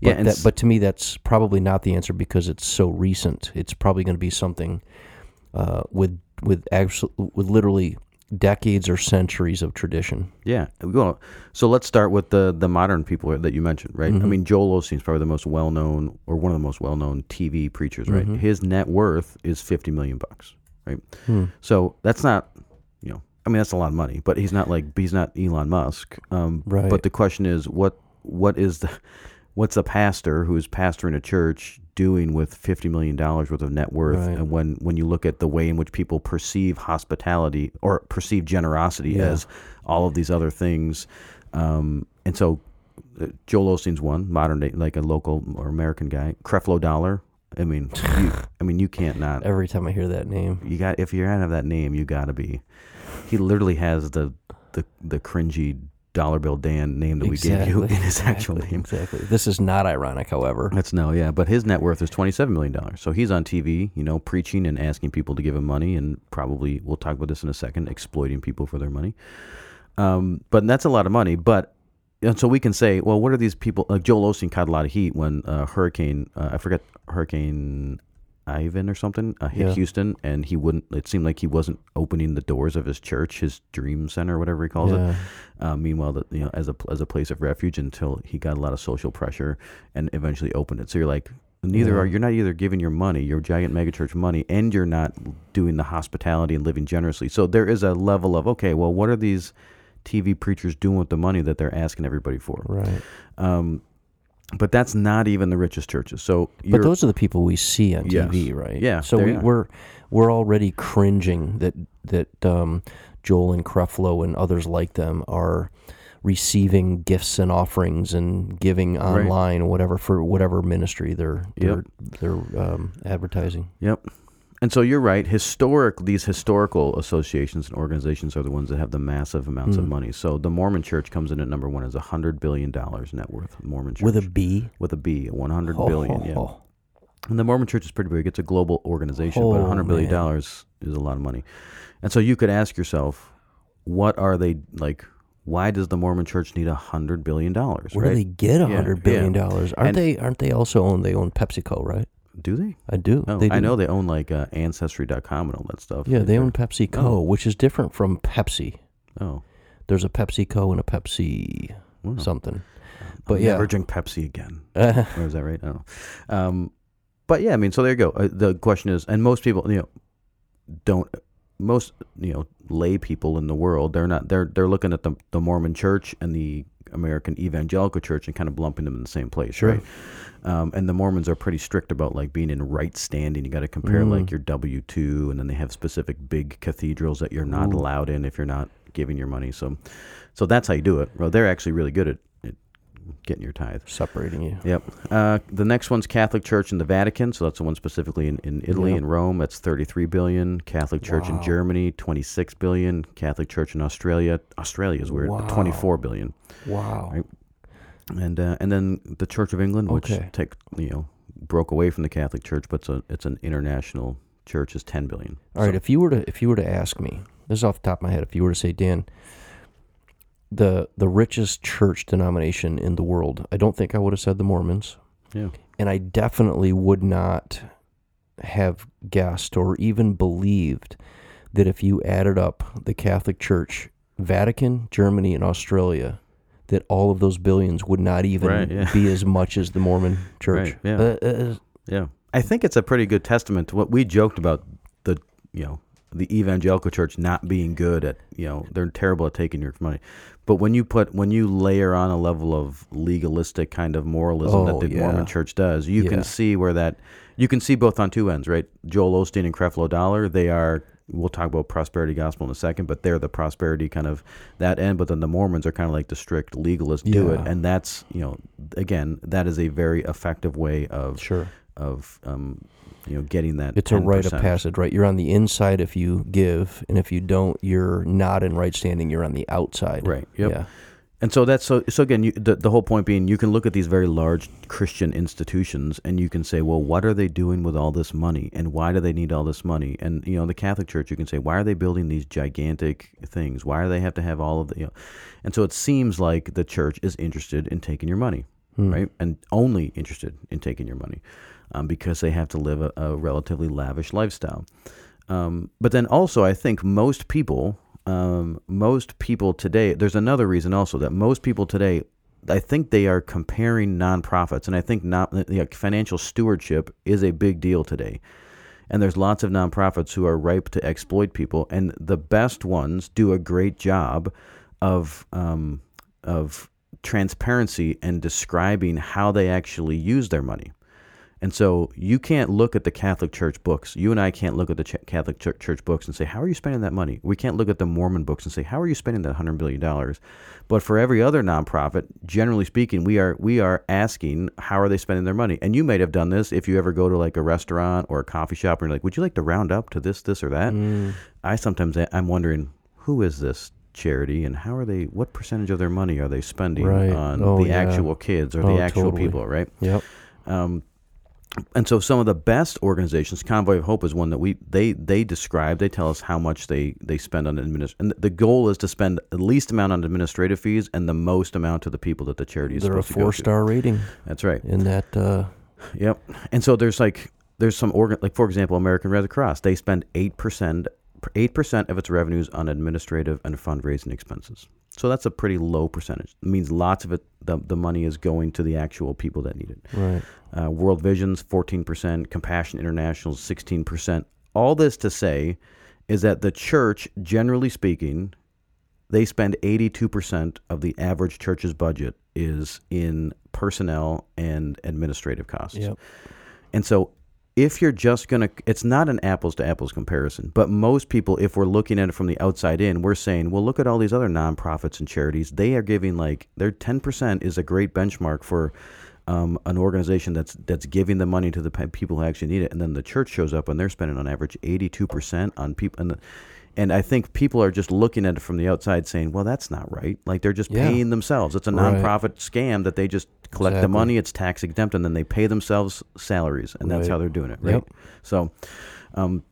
S1: yeah. And
S2: that, but to me, that's probably not the answer because it's so recent. It's probably going to be something uh, with with actual, with literally decades or centuries of tradition.
S1: Yeah. Well, so let's start with the the modern people that you mentioned, right?
S2: Mm-hmm.
S1: I mean, Joel Osteen's probably the most well known or one of the most well known TV preachers, right?
S2: Mm-hmm.
S1: His net worth is fifty million bucks, right?
S2: Hmm.
S1: So that's not, you know, I mean, that's a lot of money, but he's not like he's not Elon Musk. Um,
S2: Right.
S1: But the question is, what what is the what's a pastor who is pastoring a church doing with fifty million dollars worth of net worth?
S2: Right.
S1: And when when you look at the way in which people perceive hospitality or perceive generosity
S2: Yeah.
S1: as all of these other things, um, and so uh, Joel Osteen's one modern day, like a local or American guy, Creflo Dollar. I mean, you, I mean, you can't not
S2: Every time I hear that name,
S1: you got if you're gonna have that name, you gotta be. He literally has the the the cringy dollar bill Dan name that we gave you in his actual
S2: exactly,
S1: name.
S2: Exactly. This is not ironic, however.
S1: That's no, yeah, but his net worth is twenty seven million dollars. So he's on TV, you know, preaching and asking people to give him money, and probably we'll talk about this in a second, exploiting people for their money. Um, but that's a lot of money. But and so we can say, well, what are these people? Like Joel Osteen caught a lot of heat when uh, Hurricane, uh, I forget Hurricane Ivan or something, uh, hit
S2: Yeah.
S1: Houston, and he wouldn't. It seemed like he wasn't opening the doors of his church, his Dream Center, whatever he calls it. Uh, meanwhile, the, you know, as a as a place of refuge until he got a lot of social pressure and eventually opened it. So you're like, neither
S2: Yeah.
S1: are you're not either giving your money, your giant megachurch money, and you're not doing the hospitality and living generously. So there is a level of okay, well, what are these TV preachers doing with the money that they're asking everybody for?
S2: Right.
S1: Um, but that's not even the richest churches. So
S2: But those are the people we see on
S1: Yes.
S2: TV, right?
S1: Yeah,
S2: So we,
S1: are
S2: we're we're already cringing that that um, Joel and Creflo and others like them are receiving gifts and offerings and giving online or whatever for whatever ministry they're they're, they're um, advertising.
S1: Yep. And so you're right. Historic, these historical associations and organizations are the ones that have the massive amounts of
S2: Mm.
S1: money. So the Mormon Church comes in at number one as a hundred billion dollars net worth. Mormon Church
S2: With a B.
S1: with a B, one hundred
S2: Ho,
S1: Yeah.
S2: ho.
S1: And the Mormon Church is pretty big. It's a global organization, but
S2: Oh,
S1: a one hundred billion dollars is a lot of money. And so you could ask yourself, what are they like? Why does the Mormon Church need a hundred billion dollars?
S2: Where
S1: right?
S2: do they get a
S1: Yeah,
S2: hundred billion
S1: yeah.
S2: dollars? Aren't
S1: And-
S2: they? Aren't they also own? They own PepsiCo, right?
S1: Do they?
S2: I do.
S1: No,
S2: they do.
S1: I know they own like uh, Ancestry.com and all that stuff.
S2: Yeah, they own PepsiCo,
S1: Oh.
S2: which is different from Pepsi.
S1: Oh,
S2: There's a PepsiCo and a Pepsi
S1: wow.
S2: something.
S1: I'll
S2: But yeah.
S1: never drink Pepsi again. (laughs) Or is that right? I don't know. Um, but yeah, I mean, so there you go. Uh, the question is, and most people, you know, don't most you know lay people in the world. They're not. They're they're looking at the the Mormon Church and the American Evangelical Church and kind of lumping them in the same place,
S2: Sure.
S1: right? Um, and the Mormons are pretty strict about like being in right standing. You got to compare
S2: Mm.
S1: like your W two, and then they have specific big cathedrals that you're not
S2: Ooh.
S1: allowed in if you're not giving your money. So, so that's how you do it. Well, they're actually really good at, at getting your tithe.
S2: Separating you.
S1: Yep. Uh, the next one's Catholic Church in the Vatican, so that's the one specifically in, in Italy
S2: Yep.
S1: and Rome. That's 33 billion. Catholic Church in Germany, 26 billion. Catholic Church in Australia, Australia is weird,
S2: Wow.
S1: 24 billion.
S2: Wow.
S1: Right. And uh, and then the Church of England, which
S2: Okay.
S1: take you know broke away from the Catholic Church, but it's a it's an international church, is 10 billion.
S2: All right.
S1: So-
S2: If you were to if you were to ask me, this is off the top of my head, if you were to say, Dan, the the richest church denomination in the world, I don't think I would have said the Mormons,
S1: yeah.
S2: and I definitely would not have guessed or even believed that if you added up the Catholic Church, Vatican, Germany, and Australia, that all of those billions would not even
S1: Right, yeah.
S2: be as much as the Mormon (laughs) Church.
S1: Right, yeah.
S2: Uh, uh,
S1: Yeah, I think it's a pretty good testament to what we joked about the you know the evangelical church not being good at you know they're terrible at taking your money, but when you put when you layer on a level of legalistic kind of moralism
S2: Oh,
S1: that the
S2: yeah.
S1: Mormon Church does, you
S2: Yeah.
S1: can see where that you can see both on two ends, right? Joel Osteen and Creflo Dollar, they are. We'll talk about prosperity gospel in a second, but they're the prosperity kind of that end. But then the Mormons are kind of like the strict legalists do it, and that's you know again, that is a very effective way of
S2: Sure.
S1: Of um, you know getting that.
S2: It's a rite of passage, right? You're on the inside if you give, and if you don't, you're not in right standing. You're on the outside.
S1: Right. Yep.
S2: Yeah.
S1: And so that's so so again, you, the the whole point being, you can look at these very large Christian institutions, and you can say, well, what are they doing with all this money, and why do they need all this money? And you know, the Catholic Church, you can say, why are they building these gigantic things? Why do they have to have all of the? You know, and so it seems like the church is interested in taking your money, right, and only interested in taking your money, um, because they have to live a, a relatively lavish lifestyle. Um, but then also, I think most people, um, most people today, there's another reason also that most people today, I think they are comparing nonprofits, and I think not you know, financial stewardship is a big deal today. And there's lots of nonprofits who are ripe to exploit people, and the best ones do a great job of um, of transparency and describing how they actually use their money. And so you can't look at the Catholic Church books. You and I can't look at the Ch- Catholic Church, Church books and say, "How are you spending that money?" We can't look at the Mormon books and say, "How are you spending that hundred billion dollars?" But for every other nonprofit, generally speaking, we are we are asking, "How are they spending their money?" And you might have done this if you ever go to like a restaurant or a coffee shop, and you're like, "Would you like to round up to this, this, or that?" I sometimes I'm wondering, who is this charity and how are they? What percentage of their money are they spending
S2: Right.
S1: on
S2: Oh,
S1: the
S2: yeah.
S1: actual kids or
S2: Oh,
S1: the actual
S2: totally.
S1: people? Right.
S2: Yep.
S1: Um, and so some of the best organizations, Convoy of Hope is one that we they they describe. They tell us how much they they spend on administ. And the goal is to spend the least amount on administrative fees and the most amount to the people that the charity is
S2: They're a four star rating
S1: That's right.
S2: in that. Uh,
S1: Yep. And so there's like there's some organ like for example, American Red Cross. They spend eight percent eight percent of its revenues on administrative and fundraising expenses. So that's a pretty low percentage. It means lots of it the, the money is going to the actual people that need it.
S2: right.
S1: Uh, World Vision's 14%, Compassion International's 16%. All this to say is that the church, generally speaking, they spend 82% of the average church's budget is in personnel and administrative costs.
S2: Yep.
S1: And so if you're just going to, it's not an apples to apples comparison, but most people, if we're looking at it from the outside in, we're saying, well, look at all these other nonprofits and charities. They are giving like, their 10% is a great benchmark for um, an organization that's that's giving the money to the people who actually need it. And then the church shows up and they're spending on average 82% on people. And, the, and I think people are just looking at it from the outside saying, well, that's not right. Like they're just
S2: Yeah.
S1: paying themselves. It's a
S2: Right.
S1: nonprofit scam that they just collect the money, it's tax exempt, and then they pay themselves salaries. And that's how they're doing it. Right.
S2: Yep.
S1: So, um,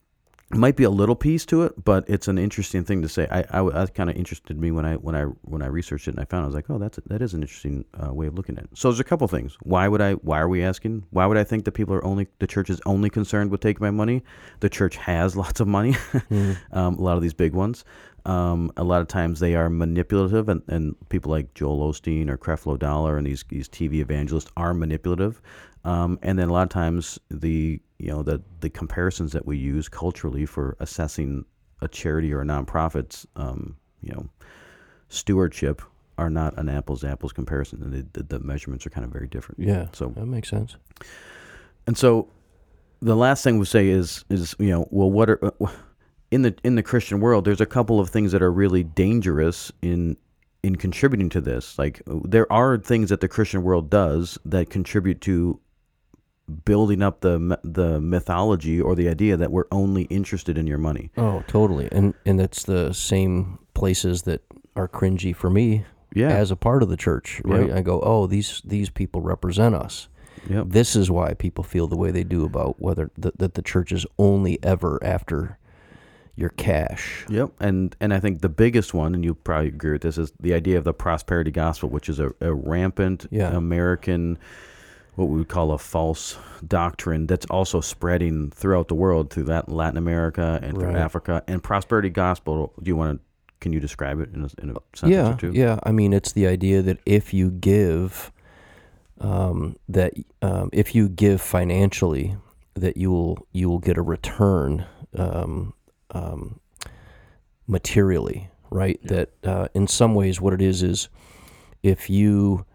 S1: it might be a little piece to it, but it's an interesting thing to say. I, I, I kind of interested me when I when I when I researched it and I found it, I was like, oh, that's that is an interesting uh, way of looking at it. So there's a couple things. Why would I? Why are we asking? Why would I think that people are only the church is only concerned with taking my money? The church has (laughs) lots of money, (laughs) um, a lot of these big ones. Um, a lot of times they are manipulative, and, and people like Joel Osteen or Creflo Dollar and these these TV evangelists are manipulative. Um, and then a lot of times the you know the the comparisons that we use culturally for assessing a charity or a nonprofit's um, you know stewardship are not an apples to apples comparison, and the, the, measurements are kind of very different.
S2: Yeah.
S1: So
S2: that makes sense.
S1: and so, the last thing we say is is you know well what are uh, in the in the Christian world there's a couple of things that are really dangerous in in contributing to this. Like there are things that the Christian world does that contribute to building up the the mythology or the idea that we're only interested in your money.
S2: Oh, totally. And and that's the same places that are cringy for me
S1: Yeah.
S2: as a part of the church, right?
S1: Yep.
S2: I go, "Oh, these these people represent us."
S1: Yep.
S2: This is why people feel the way they do about whether that, that the church is only ever after your cash.
S1: Yep, and and I think the biggest one, and you probably agree with this, is the idea of the prosperity gospel, which is a, a rampant
S2: Yeah.
S1: American, what we would call a false doctrine that's also spreading throughout the world, through that Latin America and through
S2: Right.
S1: Africa. And prosperity gospel, do you want to? Can you describe it in a, in a sentence
S2: yeah,
S1: or two?
S2: yeah. I mean, it's the idea that if you give, um, that um, if you give financially, that you will you will get a return um, um, materially, right? That uh, in some ways, what it is is if you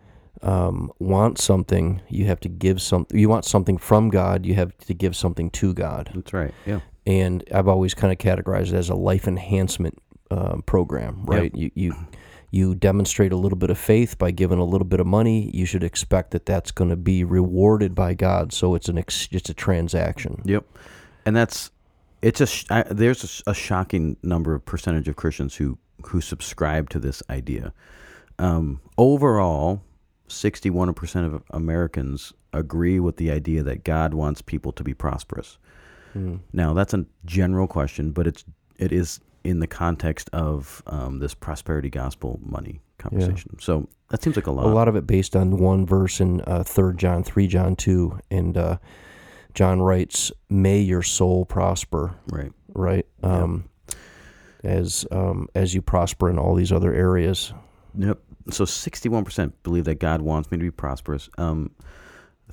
S2: um, want something, you have to give some. You want something from God, you have to give something to God
S1: That's right. Yeah.
S2: and I've always kind of categorized it as a life enhancement um, program, right? You you you demonstrate a little bit of faith by giving a little bit of money, you should expect that that's going to be rewarded by God. So it's an ex- it's a transaction.
S1: Yep, and that's it's a sh- I, there's a, a shocking number of percentage of Christians who who subscribe to this idea. Um, overall, sixty-one percent of Americans agree with the idea that God wants people to be prosperous. Now, that's a general question, but it's it is in the context of um, this prosperity gospel money conversation. So that seems like a lot.
S2: a lot of it based on one verse in uh, 3 John, 3 John 2. And uh, John writes, May your soul prosper,
S1: right?
S2: right? Um, As um, as you prosper in all these other areas.
S1: Yep. So sixty-one percent believe that God wants me to be prosperous. Um,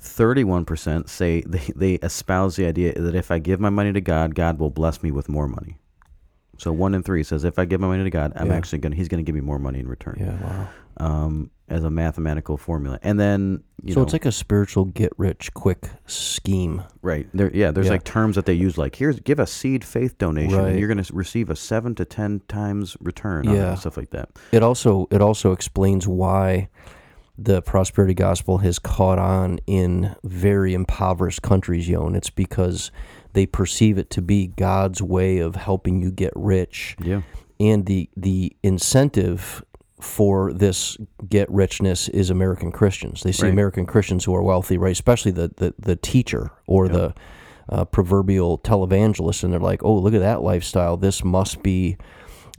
S1: Thirty-one percent say (laughs) they, they espouse the idea that if I give my money to God, God will bless me with more money. So one in three says if I give my money to God, I'm
S2: Yeah.
S1: actually going. to He's going to give me more money in return.
S2: Yeah, wow.
S1: Um, as a mathematical formula, and then you
S2: so
S1: know,
S2: it's like a spiritual get rich quick scheme.
S1: Right. There, yeah. There's
S2: Yeah.
S1: like terms that they use, like here's give a seed faith donation,
S2: Right.
S1: and you're going to receive a seven to ten times return.
S2: Yeah.
S1: stuff like that.
S2: It also it also explains why the prosperity gospel has caught on in very impoverished countries, Yon. It's because they perceive it to be God's way of helping you get rich.
S1: Yeah.
S2: And the the incentive for this get richness is American Christians. They see
S1: Right.
S2: American Christians who are wealthy, right? Especially the the, the teacher or the uh, proverbial televangelist, and they're like, "Oh, look at that lifestyle! This must be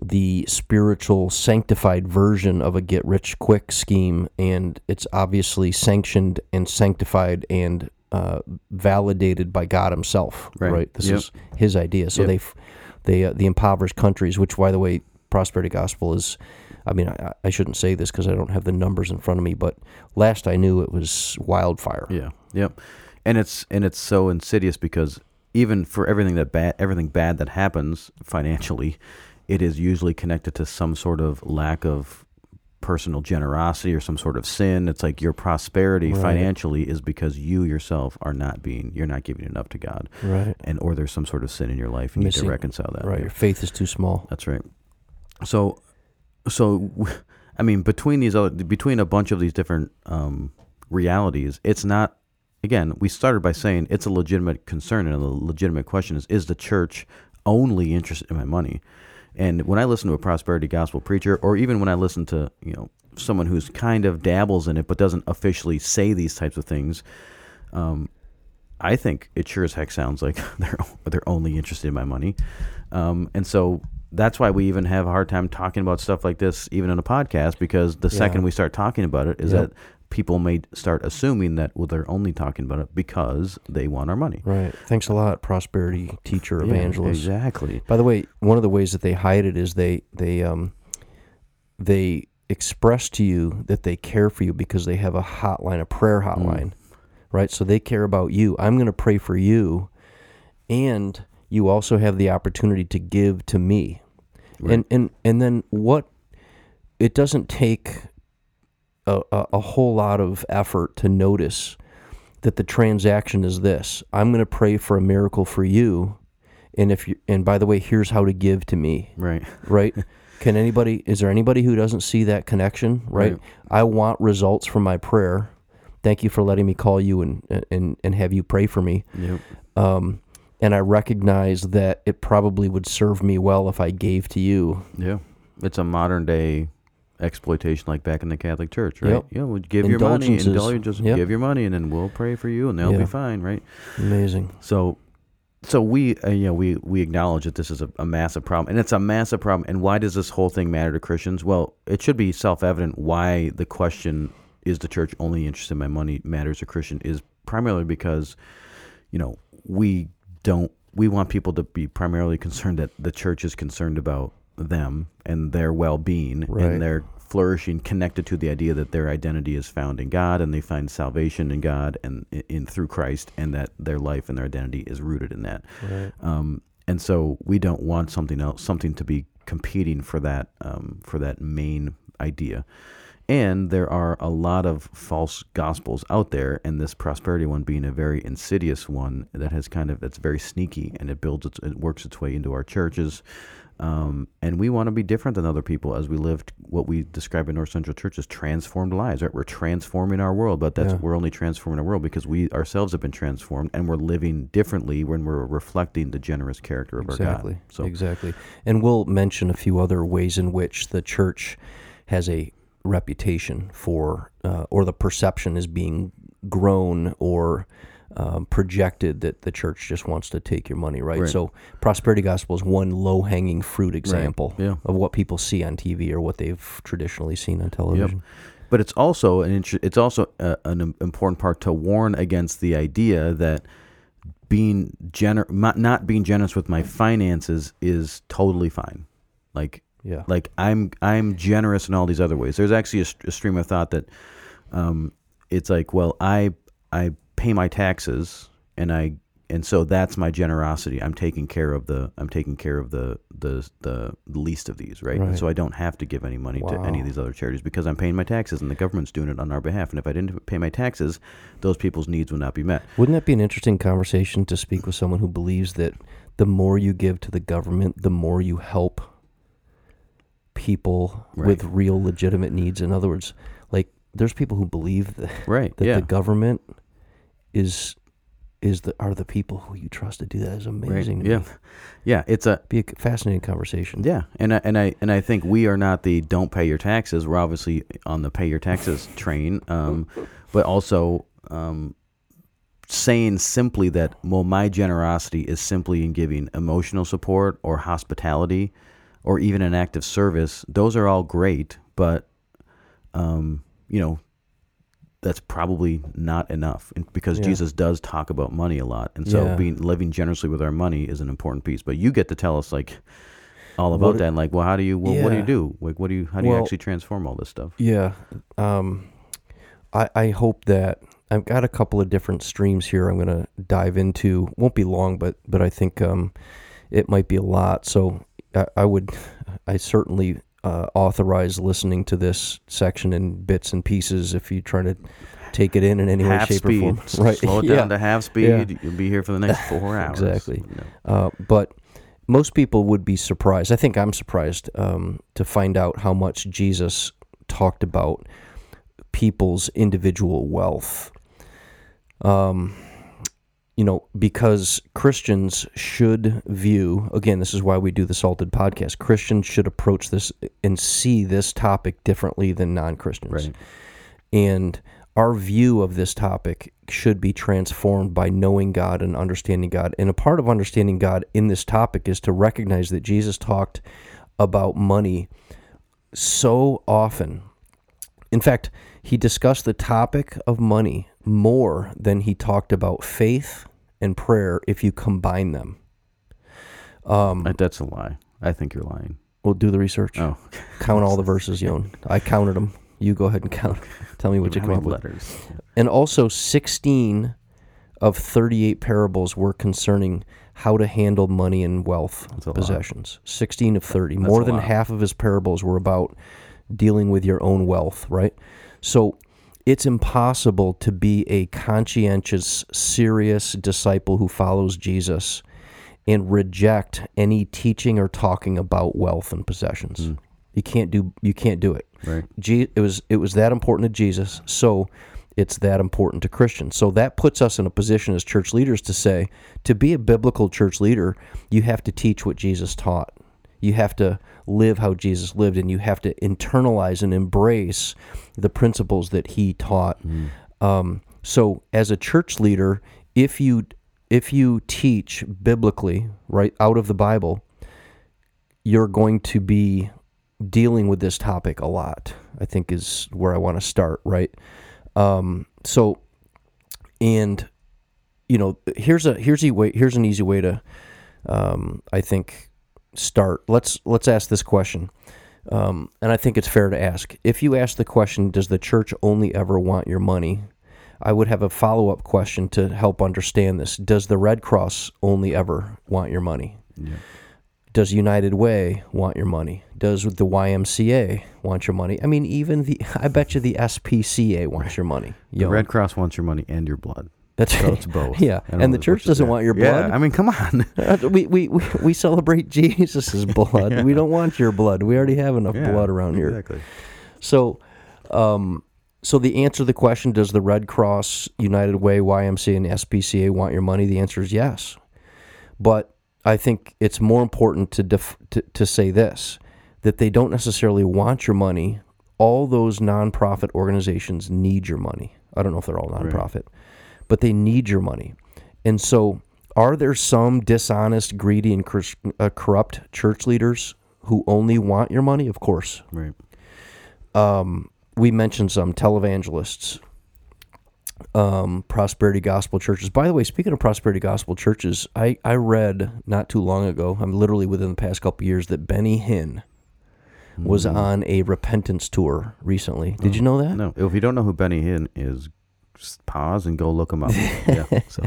S2: the spiritual sanctified version of a get rich quick scheme and it's obviously sanctioned and sanctified and uh, validated by God himself
S1: Right.
S2: this
S1: Yep.
S2: is his idea so
S1: Yep.
S2: they they uh, the impoverished countries which by the way prosperity gospel is I mean I, I shouldn't say this because I don't have the numbers in front of me but last I knew it was wildfire
S1: Yeah. Yep. And it's and it's so insidious because even for everything that bad everything bad that happens financially, it is usually connected to some sort of lack of personal generosity or some sort of sin. It's like your prosperity
S2: Right.
S1: financially is because you yourself are not being you're not giving enough to God.
S2: right
S1: And or there's some sort of sin in your life. You need to reconcile that.
S2: right your faith is too small
S1: That's right. So, so (laughs) I mean, between these other, between a bunch of these different um, realities, it's not. Again, we started by saying it's a legitimate concern and a legitimate question is: Is the church only interested in my money? And when I listen to a prosperity gospel preacher, or even when I listen to you know someone who's kind of dabbles in it but doesn't officially say these types of things, um, I think it sure as heck sounds like (laughs) they're they're only interested in my money, um, and so that's why we even have a hard time talking about stuff like this, even in a podcast, because the second we start talking about it, is
S2: Yep.
S1: that people may start assuming that well they're only talking about it because they want our money.
S2: right thanks a lot prosperity teacher
S1: Yeah,
S2: evangelist
S1: exactly.
S2: By the way, one of the ways that they hide it is they they um they express to you that they care for you because they have a hotline, a prayer
S1: Mm.
S2: hotline, right? So they care about you. I'm going to pray for you, and you also have the opportunity to give to me, and and and then what? It doesn't take a, a, a whole lot of effort to notice that the transaction is this: I'm going to pray for a miracle for you, and if you and by the way, here's how to give to me
S1: Right.
S2: right? Can anybody? Is there anybody who doesn't see that connection? Right.
S1: Right.
S2: I want results from my prayer. Thank you for letting me call you and and and have you pray for me.
S1: Yep.
S2: Um, and I recognize that it probably would serve me well if I gave to you.
S1: Yeah. It's a modern day exploitation like back in the Catholic Church, right?
S2: Yep.
S1: Yeah, well, give your money,
S2: Indulgences.
S1: indulgence,
S2: Yep.
S1: give your money, and then we'll pray for you, and they'll
S2: Yeah.
S1: be fine, right?
S2: Amazing.
S1: So, so we, uh, you know, we we acknowledge that this is a, a massive problem, and it's a massive problem. And why does this whole thing matter to Christians? Well, it should be self evident why the question is the church only interested in my money matters to Christian is primarily because, you know, we don't we want people to be primarily concerned that the church is concerned about them and their well being
S2: Right.
S1: and their flourishing connected to the idea that their identity is found in God and they find salvation in God and in, in through Christ and that their life and their identity is rooted in that.
S2: Right.
S1: Um, and so we don't want something else, something to be competing for that um, for that main idea. And there are a lot of false gospels out there, and this prosperity one being a very insidious one that has kind of that's very sneaky and it builds its, it works its way into our churches. Um, and we want to be different than other people as we live what we describe in North Central Church as transformed lives, right? We're transforming our world, but that's
S2: Yeah.
S1: we're only transforming our world because we ourselves have been transformed and we're living differently when we're reflecting the generous character of
S2: Exactly.
S1: our God. So
S2: exactly. And we'll mention a few other ways in which the church has a reputation for, uh, or the perception is being grown or um, projected that the church just wants to take your money, right?
S1: Right.
S2: So, prosperity gospel is one low hanging fruit example
S1: Yeah.
S2: of what people see on TV or what they've traditionally seen on television.
S1: but it's also an it's also a, an important part to warn against the idea that being gener- not being generous with my finances is totally fine. Like
S2: Yeah.
S1: like I'm I'm generous in all these other ways. There's actually a, a stream of thought that um, it's like, well, I I pay my taxes and I and so that's my generosity. I'm taking care of the I'm taking care of the the the least of these, right? And so I don't have to give any money to any of these other charities because I'm paying my taxes and the government's doing it on our behalf. And if I didn't pay my taxes, those people's needs would not be met.
S2: Wouldn't that be an interesting conversation to speak with someone who believes that the more you give to the government, the more you help people
S1: Right.
S2: with real legitimate needs? In other words, like there's people who believe that,
S1: Right.
S2: that
S1: yeah.
S2: the government is is the are the people who you trust to do that is
S1: right.
S2: amazing. to
S1: Yeah.
S2: me.
S1: Yeah. It's a
S2: Be a fascinating conversation.
S1: Yeah, and I, and I and I think we are not the don't pay your taxes. We're obviously on the pay your taxes (laughs) train, um, but also um, saying simply that well, my generosity is simply in giving emotional support or hospitality, or even an act of service. Those are all great, but um, you know. That's probably not enough and because
S2: Yeah.
S1: Jesus does talk about money a lot, and so
S2: Yeah.
S1: being living generously with our money is an important piece. But you get to tell us like all about
S2: What-
S1: that. And like, well, how do you? Well, what do you do? Like, what do you? How do you actually transform all this stuff?
S2: Yeah. Um, I, I hope that I've got a couple of different streams here I'm going to dive into. Won't be long, but but I think um, it might be a lot. So I, I would, I certainly uh, authorize listening to this section in bits and pieces if you're trying to take it in in any way, shape,
S1: speed.
S2: or form. (laughs) Right.
S1: Slow it
S2: Yeah.
S1: down to half speed.
S2: Yeah.
S1: You'll be here for the next four (laughs) hours.
S2: Exactly.
S1: You know.
S2: Uh, but most people would be surprised. I think I'm surprised um, to find out how much Jesus talked about people's individual wealth. Um, you know, because Christians should view, again, this is why we do the Salted podcast, Christians should approach this and see this topic differently than non Christians.
S1: Right.
S2: And our view of this topic should be transformed by knowing God and understanding God. And a part of understanding God in this topic is to recognize that Jesus talked about money so often. In fact, he discussed the topic of money more than he talked about faith and prayer if you combine them. Um,
S1: That's a lie. I think you're lying.
S2: we'll do the research.
S1: Oh,
S2: Count all the verses, Yon. I counted them. You go ahead and count. (laughs) Tell me what you come up with.
S1: letters?
S2: And also, 16 of 38 parables were concerning how to handle money and wealth
S1: a lot.
S2: possessions. 16 of 30.
S1: That's
S2: More than
S1: lot.
S2: half of his parables were about dealing with your own wealth, right? So it's impossible to be a conscientious, serious disciple who follows Jesus and reject any teaching or talking about wealth and possessions.
S1: Hmm.
S2: You can't do you can't do it.
S1: Right.
S2: Je- it was it was that important to Jesus, so it's that important to Christians. So that puts us in a position as church leaders to say, to be a biblical church leader, you have to teach what Jesus taught. You have to live how Jesus lived, and you have to internalize and embrace the principles that he taught. Um, so, as a church leader, if you if you teach biblically, right out of the Bible, you're going to be dealing with this topic a lot. I think is where I want to start, right? Um, so, and you know, here's a here's a way here's an easy way to, um, I think, start. Let's let's ask this question, um, and I think it's fair to ask. If you ask the question, does the church only ever want your money? I would have a follow up question to help understand this. Does the Red Cross only ever want your money?
S1: Yeah.
S2: does United Way want your money? Does the YMCA want your money? I mean, even the (laughs) I bet you the SPCA wants your money.
S1: The Red Cross wants your money and your blood.
S2: That's
S1: So it's (laughs) both.
S2: Yeah,
S1: don't
S2: and the church doesn't want your
S1: Yeah,
S2: blood.
S1: I mean, come on. (laughs)
S2: Uh, we, we, we, we celebrate (laughs) Jesus' blood. We don't want your blood. We already have enough
S1: Yeah,
S2: blood around here.
S1: Exactly.
S2: So, um, so the answer to the question: Does the Red Cross, United Way, YMCA, and SPCA want your money? The answer is yes. But I think it's more important to def- to, to say this: that they don't necessarily want your money. All those nonprofit organizations need your money. I don't know if they're all nonprofit, but they need your money. And so, are there some dishonest, greedy, and cor- uh, corrupt church leaders who only want your money? Of course
S1: Right.
S2: um, we mentioned some televangelists, um, prosperity gospel churches. By the way, speaking of prosperity gospel churches, I, I read not too long ago, I'm literally within the past couple years, that Benny Hinn was on a repentance tour recently. Did you know that?
S1: No, if you don't know who Benny Hinn is, just pause and go look him up. (laughs) yeah. So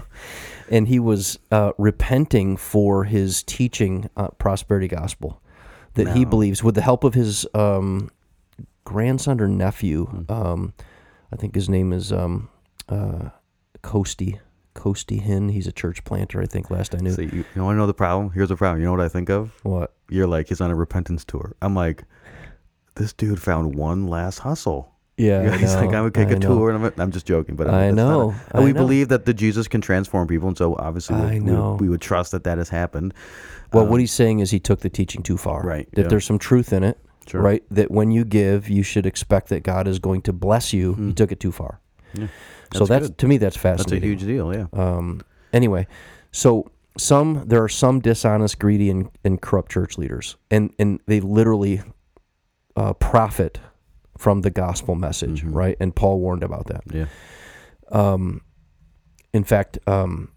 S2: and he was uh, repenting for his teaching uh, prosperity gospel that he believes with the help of his um, grandson or nephew
S1: Hmm.
S2: um, i think his name is um, uh, Costi Costi Hinn he's a church planter i think last i knew
S1: So you, you want to know the problem? Here's the problem. You know what I think of?
S2: what
S1: You're like, he's on a repentance tour. I'm like, this dude found one last hustle.
S2: Yeah I
S1: he's like, I'm gonna take
S2: I
S1: a
S2: know.
S1: tour, and I'm, I'm just joking, but
S2: I know,
S1: a-
S2: I
S1: and we
S2: know.
S1: believe that the Jesus can transform people, and so obviously we,
S2: I
S1: we-
S2: know.
S1: We, would trust that that has happened.
S2: well
S1: Um,
S2: what he's saying is he took the teaching too far
S1: Right,
S2: that
S1: yeah.
S2: there's some truth in it
S1: Sure.
S2: right that when you give you should expect that god is going to bless you he took it too far
S1: Hmm. Yeah.
S2: so
S1: That's
S2: that's
S1: good.
S2: to me that's fascinating.
S1: That's a huge deal. Yeah.
S2: Um, anyway, so some there are some dishonest, greedy, and, and corrupt church leaders, and and they literally uh, profit from the gospel message,
S1: Mhm.
S2: right? And Paul warned about that.
S1: Yeah.
S2: Um, in fact, um,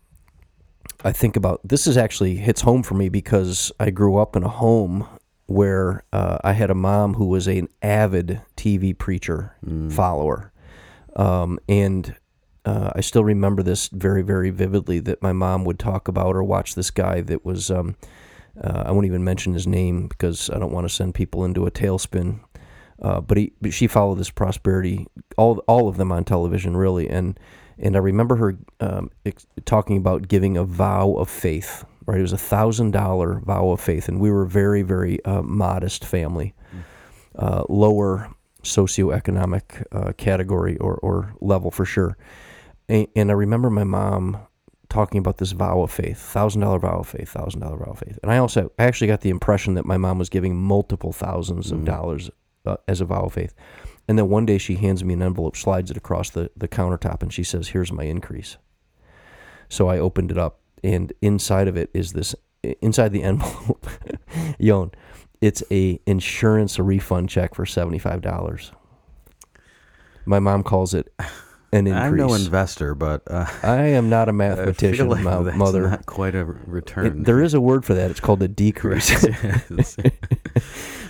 S2: I think about this is actually hits home for me because I grew up in a home where uh, I had a mom who was an avid TV preacher
S1: Mm.
S2: follower, um, and uh, I still remember this very, very vividly. That my mom would talk about or watch this guy that was. Um, uh, I won't even mention his name because I don't want to send people into a tailspin. Uh, but he, but she followed this prosperity, all all of them on television, really, and and I remember her um, ex- talking about giving a vow of faith. Right, it was a thousand dollar vow of faith, and we were a very, very uh, modest family, uh, lower socioeconomic uh, category or, or level for sure. And, and I remember my mom talking about this vow of faith, thousand dollar vow of faith, thousand dollar vow of faith. And I also I actually got the impression that my mom was giving multiple thousands of
S1: Mm.
S2: dollars uh, as a vow of faith. And then one day she hands me an envelope, slides it across the, the countertop, and she says, Here's my increase. So I opened it up, and inside of it is this inside the (laughs) envelope, Yon, it's a insurance refund check for seventy five dollars. My mom calls it an increase.
S1: I'm no investor, but uh,
S2: I am not a (laughs) mathematician,
S1: like that's
S2: mother.
S1: not quite a return.
S2: It- there is a word for that. It's called a (laughs) decrease.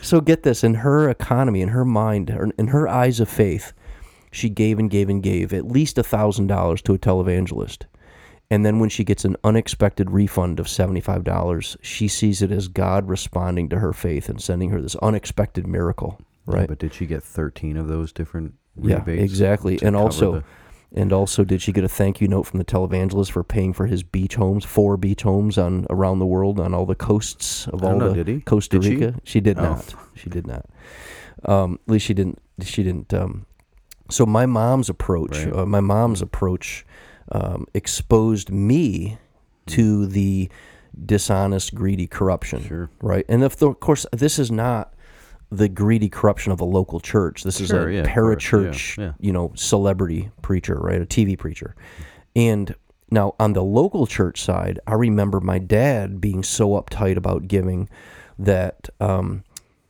S2: So get this: in her economy, in her mind, in her eyes of faith, she gave and gave and gave at least a thousand dollars to a televangelist, and then when she gets an unexpected refund of seventy-five dollars, she sees it as God responding to her faith and sending her this unexpected miracle.
S1: Yeah,
S2: Right?
S1: but did she get 13 of those different
S2: Yeah, exactly. And also,
S1: the-
S2: And also, did she get a thank you note from the televangelist for paying for his beach homes, four beach homes on around the world on all the coasts of all
S1: know,
S2: the? Costa
S1: Did she?
S2: Rica? She, did
S1: Oh.
S2: not. She did not. Um, at least she didn't. She didn't. Um, so my mom's approach,
S1: Right.
S2: uh, my mom's approach, um, exposed me to the dishonest, greedy corruption.
S1: Sure.
S2: Right, and if the, of course this is not the greedy corruption of a local church. This is
S1: Sure,
S2: a
S1: yeah, course, yeah,
S2: parachurch,
S1: yeah.
S2: you know, celebrity preacher, right? A TV preacher. And now on the local church side, I remember my dad being so uptight about giving that um,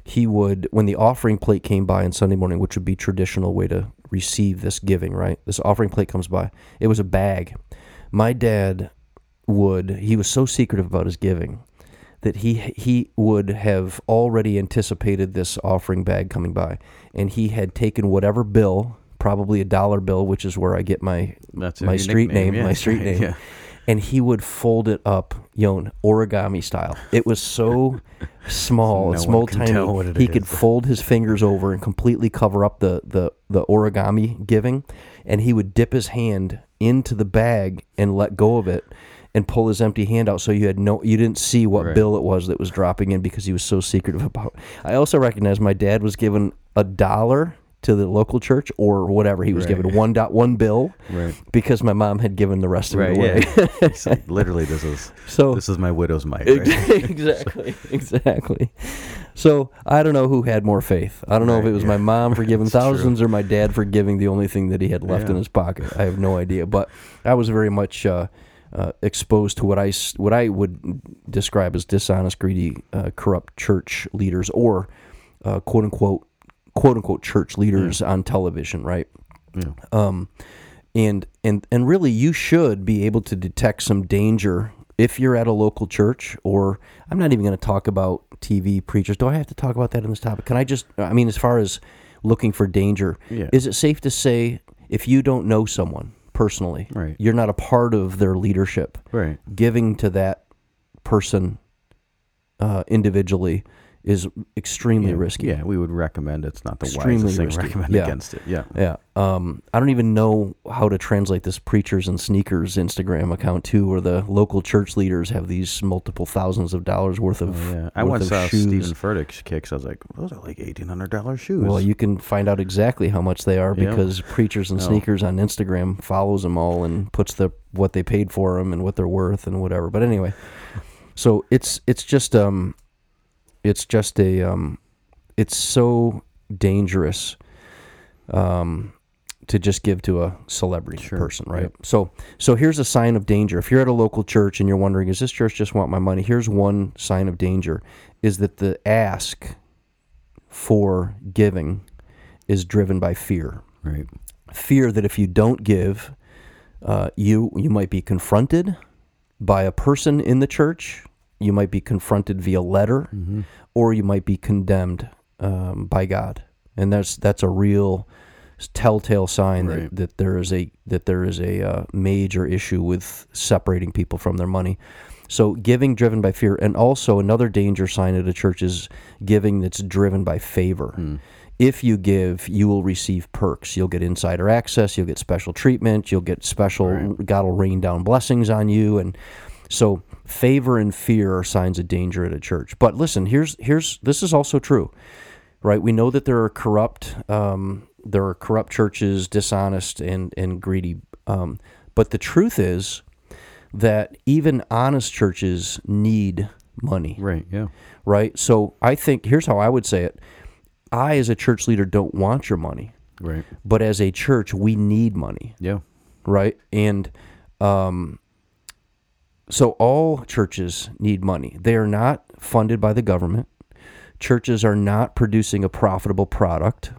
S2: he would, when the offering plate came by on Sunday morning, which would be traditional way to receive this giving, right? This offering plate comes by. It was a bag. My dad would, he was so secretive about his giving that he he would have already anticipated this offering bag coming by, and he had taken whatever bill, probably a dollar bill, which is where I get my
S1: That's
S2: my street (laughs) name, my street name,
S1: Yeah.
S2: and he would fold it up, you know, origami style. It was so (laughs) small,
S1: No
S2: small, tiny.
S1: what it
S2: he
S1: is.
S2: could fold his fingers over and completely cover up the the the origami giving, and he would dip his hand into the bag and let go of it. And pull his empty hand out, so you had no, you didn't see what
S1: Right.
S2: bill it was that was dropping in because he was so secretive (laughs) about. I also recognize my dad was given a dollar to the local church or whatever he was
S1: Right.
S2: given one dot one bill
S1: Right.
S2: because my mom had given the rest of
S1: Right.
S2: it away.
S1: Yeah. (laughs) Literally, this is
S2: so
S1: this is my widow's mite. (laughs) Right?
S2: exactly, exactly. So I don't know who had more faith. I don't know if it was
S1: yeah.
S2: my mom for giving
S1: It's true.
S2: thousands or my dad for giving the only thing that he had left in his pocket. I have no idea. But I was very much uh, uh, exposed to what I what I would describe as dishonest, greedy, uh, corrupt church leaders or uh, quote unquote quote unquote church leaders on television. Right.
S1: Yeah.
S2: Um, and and and really, you should be able to detect some danger if you're at a local church. Or I'm not even going to talk about TV preachers. Do I have to talk about that in this topic? Can I just? I mean, as far as looking for danger,
S1: Yeah.
S2: is it safe to say if you don't know someone personally,
S1: Right.
S2: you're not a part of their leadership,
S1: Right.
S2: giving to that person uh, individually is extremely
S1: yeah.
S2: risky.
S1: Yeah, we would recommend it's not the
S2: Extremely
S1: wisest thing to
S2: risky.
S1: recommend
S2: Yeah.
S1: against it. Yeah.
S2: Yeah. Um, I don't even know how to translate this preachers and sneakers Instagram account too, where the local church leaders have these multiple thousands of dollars worth of.
S1: Oh, yeah. I once saw
S2: shoes.
S1: Stephen Furtick's kicks. I was like, those are like eighteen hundred dollars shoes.
S2: Well, you can find out exactly how much they are because preachers and
S1: Oh.
S2: sneakers on Instagram follows them all and puts the what they paid for them and what they're worth and whatever. But anyway, so it's it's just um, it's just a um, it's so dangerous um to just give to a celebrity
S1: Sure.
S2: person, right?
S1: Yep.
S2: So so here's a sign of danger. If you're at a local church and you're wondering, is this church just want my money? Here's one sign of danger is that the ask for giving is driven by fear.
S1: right.
S2: Fear that if you don't give, uh, you you might be confronted by a person in the church. You might be confronted via letter,
S1: Mm-hmm.
S2: or you might be condemned um, by God, and that's that's a real telltale sign
S1: Right.
S2: that, that there is a that there is a uh, major issue with separating people from their money. So giving driven by fear, and also another danger sign at a church is giving that's driven by favor.
S1: Hmm.
S2: If you give, you will receive perks. You'll get insider access. You'll get special treatment. You'll get special.
S1: Right.
S2: God will rain down blessings on you, and so favor and fear are signs of danger at a church. But listen, here's here's this is also true, right? We know that there are corrupt um, there are corrupt churches, dishonest and and greedy. Um, but the truth is that even honest churches need money,
S1: Right. Yeah.
S2: right? So I think here's how I would say it: I, as a church leader, don't want your money,
S1: Right.
S2: but as a church, we need money
S1: Yeah.
S2: right? And um, so all churches need money. They are not funded by the government. Churches are not producing a profitable product,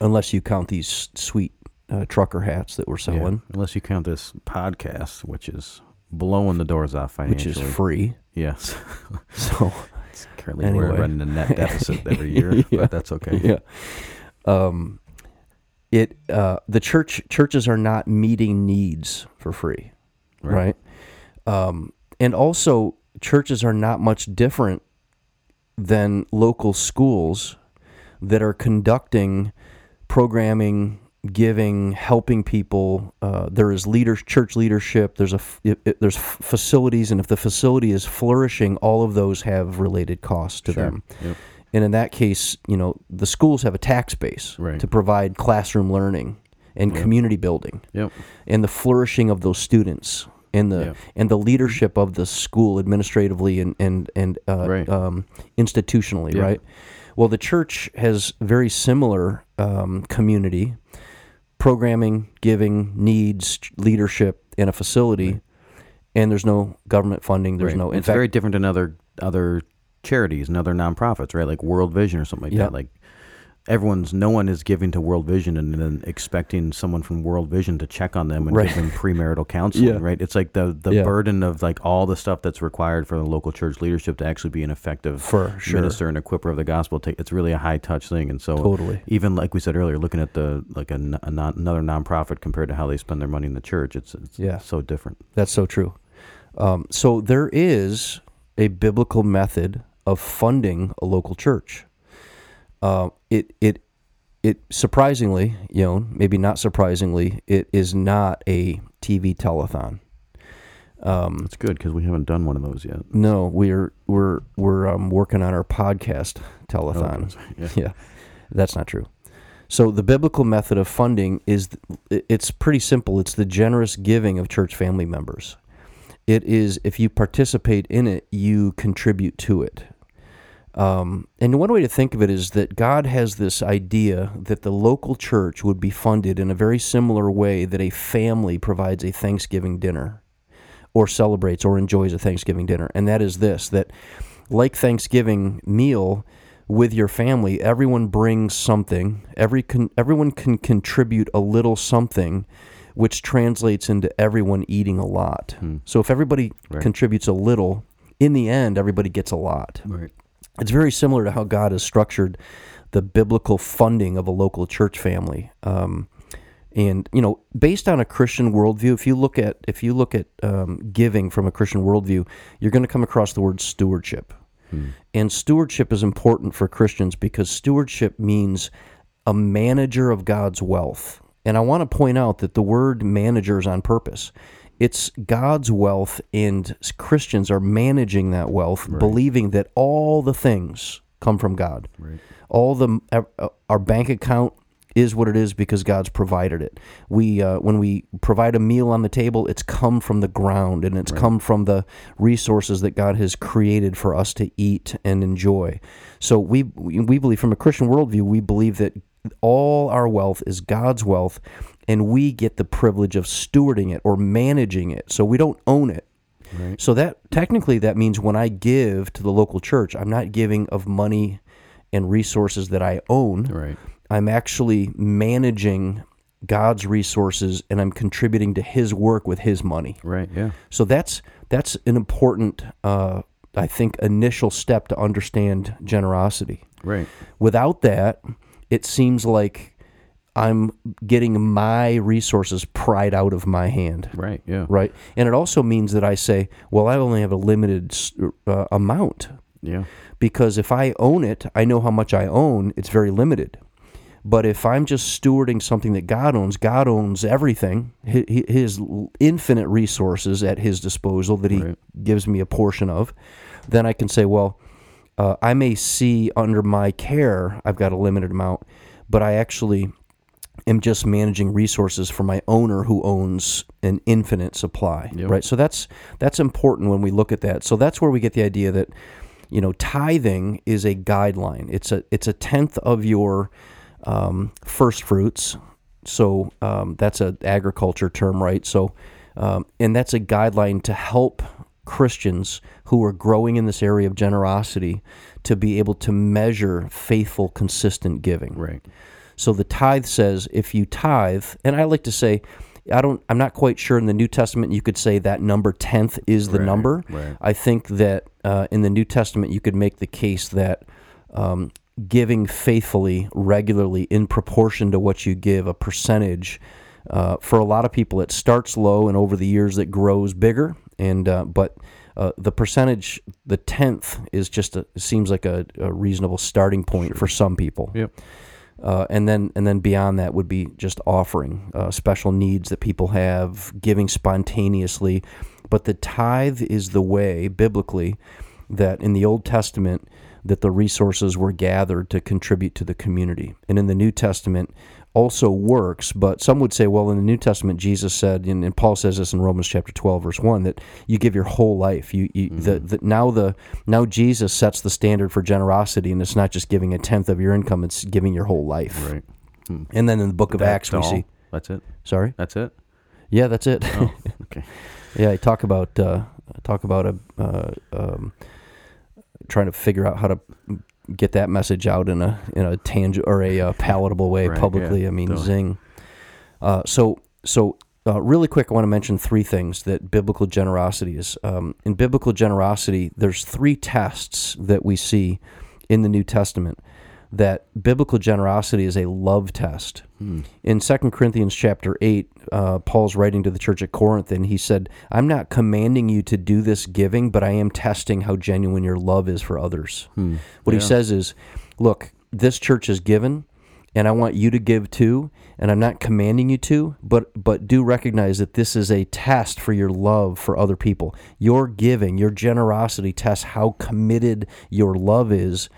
S2: unless you count these sweet uh, trucker hats that we're
S1: Yeah.
S2: selling,
S1: Unless you count this podcast, which is blowing the doors off
S2: which is free.
S1: Yes. (laughs) (laughs)
S2: So
S1: It's currently
S2: Anyway.
S1: we're running a net deficit every (laughs) year,
S2: Yeah.
S1: but that's okay.
S2: yeah. Um, it uh, the church churches are not meeting needs for free, right? Um, and also churches are not much different than local schools that are conducting programming, giving, helping people. Uh, there is leader, church leadership. There's a it, it- there's facilities, and if the facility is flourishing, all of those have related costs to
S1: Sure.
S2: them.
S1: Yep.
S2: And in that case, you know, the schools have a tax base
S1: Right.
S2: to provide classroom learning and community building
S1: Yep.
S2: and the flourishing of those students and the
S1: Yeah.
S2: and the leadership of the school administratively and and and uh,
S1: Right.
S2: um, institutionally,
S1: Yeah.
S2: right? Well, the church has very similar um, community programming, giving, needs, leadership, and a facility, and there's no government funding. There's
S1: Right.
S2: no.
S1: It's
S2: fact,
S1: very different than other other charities and other nonprofits, right? Like World Vision or something like
S2: Yeah.
S1: that. Like everyone's no one is giving to World Vision and then expecting someone from World Vision to check on them and
S2: Right.
S1: give them (laughs) premarital counseling,
S2: Yeah.
S1: right? It's like the the
S2: Yeah.
S1: burden of like all the stuff that's required for the local church leadership to actually be an effective
S2: For sure.
S1: minister and equipper of the gospel. It's really a high touch thing, and so
S2: Totally.
S1: even like we said earlier, looking at the like a, a non, another nonprofit compared to how they spend their money in the church, it's, it's
S2: Yeah.
S1: so different.
S2: That's so true. Um, so there is a biblical method of funding a local church. Uh, it it it surprisingly, you know, maybe not surprisingly, it is not a TV telethon. Um,
S1: It's good because we haven't done one of those yet.
S2: no, we're we're we're um, working on our podcast telethon. (laughs)
S1: Yeah.
S2: yeah, that's not true. So the biblical method of funding is it's pretty simple. It's the generous giving of church family members. It is if you participate in it, you contribute to it. Um, and one way to think of it is that God has this idea that the local church would be funded in a very similar way that a family provides a Thanksgiving dinner or celebrates or enjoys a Thanksgiving dinner. And that is this that, like Thanksgiving meal with your family, everyone brings something, every con- everyone can contribute a little something. Which translates into everyone eating a lot. So if everybody
S1: Right.
S2: contributes a little, in the end, everybody gets a lot.
S1: Right.
S2: It's very similar to how God has structured the biblical funding of a local church family. Um, and you know, based on a Christian worldview, if you look at if you look at um, giving from a Christian worldview, you're going to come across the word stewardship. And stewardship is important for Christians because stewardship means a manager of God's wealth. And I want to point out that the word manager is on purpose. It's God's wealth, and Christians are managing that wealth, believing that all the things come from God.
S1: Right.
S2: All the uh, our bank account is what it is because God's provided it. We uh, when we provide a meal on the table, it's come from the ground and it's come from the resources that God has created for us to eat and enjoy. So we we we believe from a Christian worldview, we believe that all our wealth is God's wealth, and we get the privilege of stewarding it or managing it. So we don't own it.
S1: Right.
S2: So that technically that means when I give to the local church, I'm not giving of money and resources that I own.
S1: Right.
S2: I'm actually managing God's resources and I'm contributing to his work with his money.
S1: Right. Yeah.
S2: So that's that's an important uh, I think initial step to understand generosity.
S1: Right.
S2: Without that, it seems like I'm getting my resources pried out of my hand
S1: Right. Yeah.
S2: right? And it also means that I say, well, I only have a limited uh, amount
S1: Yeah.
S2: because if I own it, I know how much I own. It's very limited. But if I'm just stewarding something that God owns, God owns everything, hi- hi- His infinite resources at His disposal that He
S1: Right.
S2: gives me a portion of, then I can say, well, uh, I may see under my care I've got a limited amount, but I actually am just managing resources for my owner who owns an infinite supply
S1: Yep.
S2: right? So that's that's important when we look at that. So that's where we get the idea that you know tithing is a guideline. It's a it's a tenth of your um, first fruits. So um, that's a agriculture term right? So um, and that's a guideline to help Christians who are growing in this area of generosity to be able to measure faithful consistent giving.
S1: Right.
S2: So the tithe says if you tithe, and I like to say, I don't, I'm not quite sure in the New Testament you could say that number tenth is the
S1: Right,
S2: number.
S1: right.
S2: I think that uh, in the New Testament you could make the case that um, giving faithfully, regularly, in proportion to what you give, a percentage. Uh, for a lot of people, it starts low, and over the years it grows bigger. And uh, but uh, the percentage, the tenth, is just a seems like a, a reasonable starting point for some people
S1: Yep.
S2: Uh, and then and then beyond that would be just offering uh, special needs that people have, giving spontaneously. But the tithe is the way biblically that in the Old Testament that the resources were gathered to contribute to the community, and in the New Testament also works. But some would say, well, in the New Testament, Jesus said, and, and Paul says this in Romans chapter twelve, verse one, that you give your whole life. You, you the, the now the now Jesus sets the standard for generosity, and it's not just giving a tenth of your income; it's giving your whole life.
S1: Right.
S2: And then in the book of Acts, we
S1: all?
S2: see.
S1: That's it.
S2: Sorry.
S1: That's it.
S2: Yeah, that's it.
S1: Oh, (laughs) okay.
S2: yeah, I talk about uh, talk about a uh, um, trying to figure out how to get that message out in a in a tang or a uh, palatable way
S1: Right,
S2: publicly.
S1: yeah,
S2: I mean,
S1: totally.
S2: zing. Uh, so so uh, really quick, I want to mention three things that biblical generosity is. Um, in biblical generosity, there's three tests that we see in the New Testament. That biblical generosity is a love test. In 2 Corinthians chapter 8, uh, Paul's writing to the church at Corinth, and he said, I'm not commanding you to do this giving, but I am testing how genuine your love is for others. What he says is, look, this church is given, and I want you to give too, and I'm not commanding you to, but but do recognize that this is a test for your love for other people. Your giving, your generosity tests how committed your love is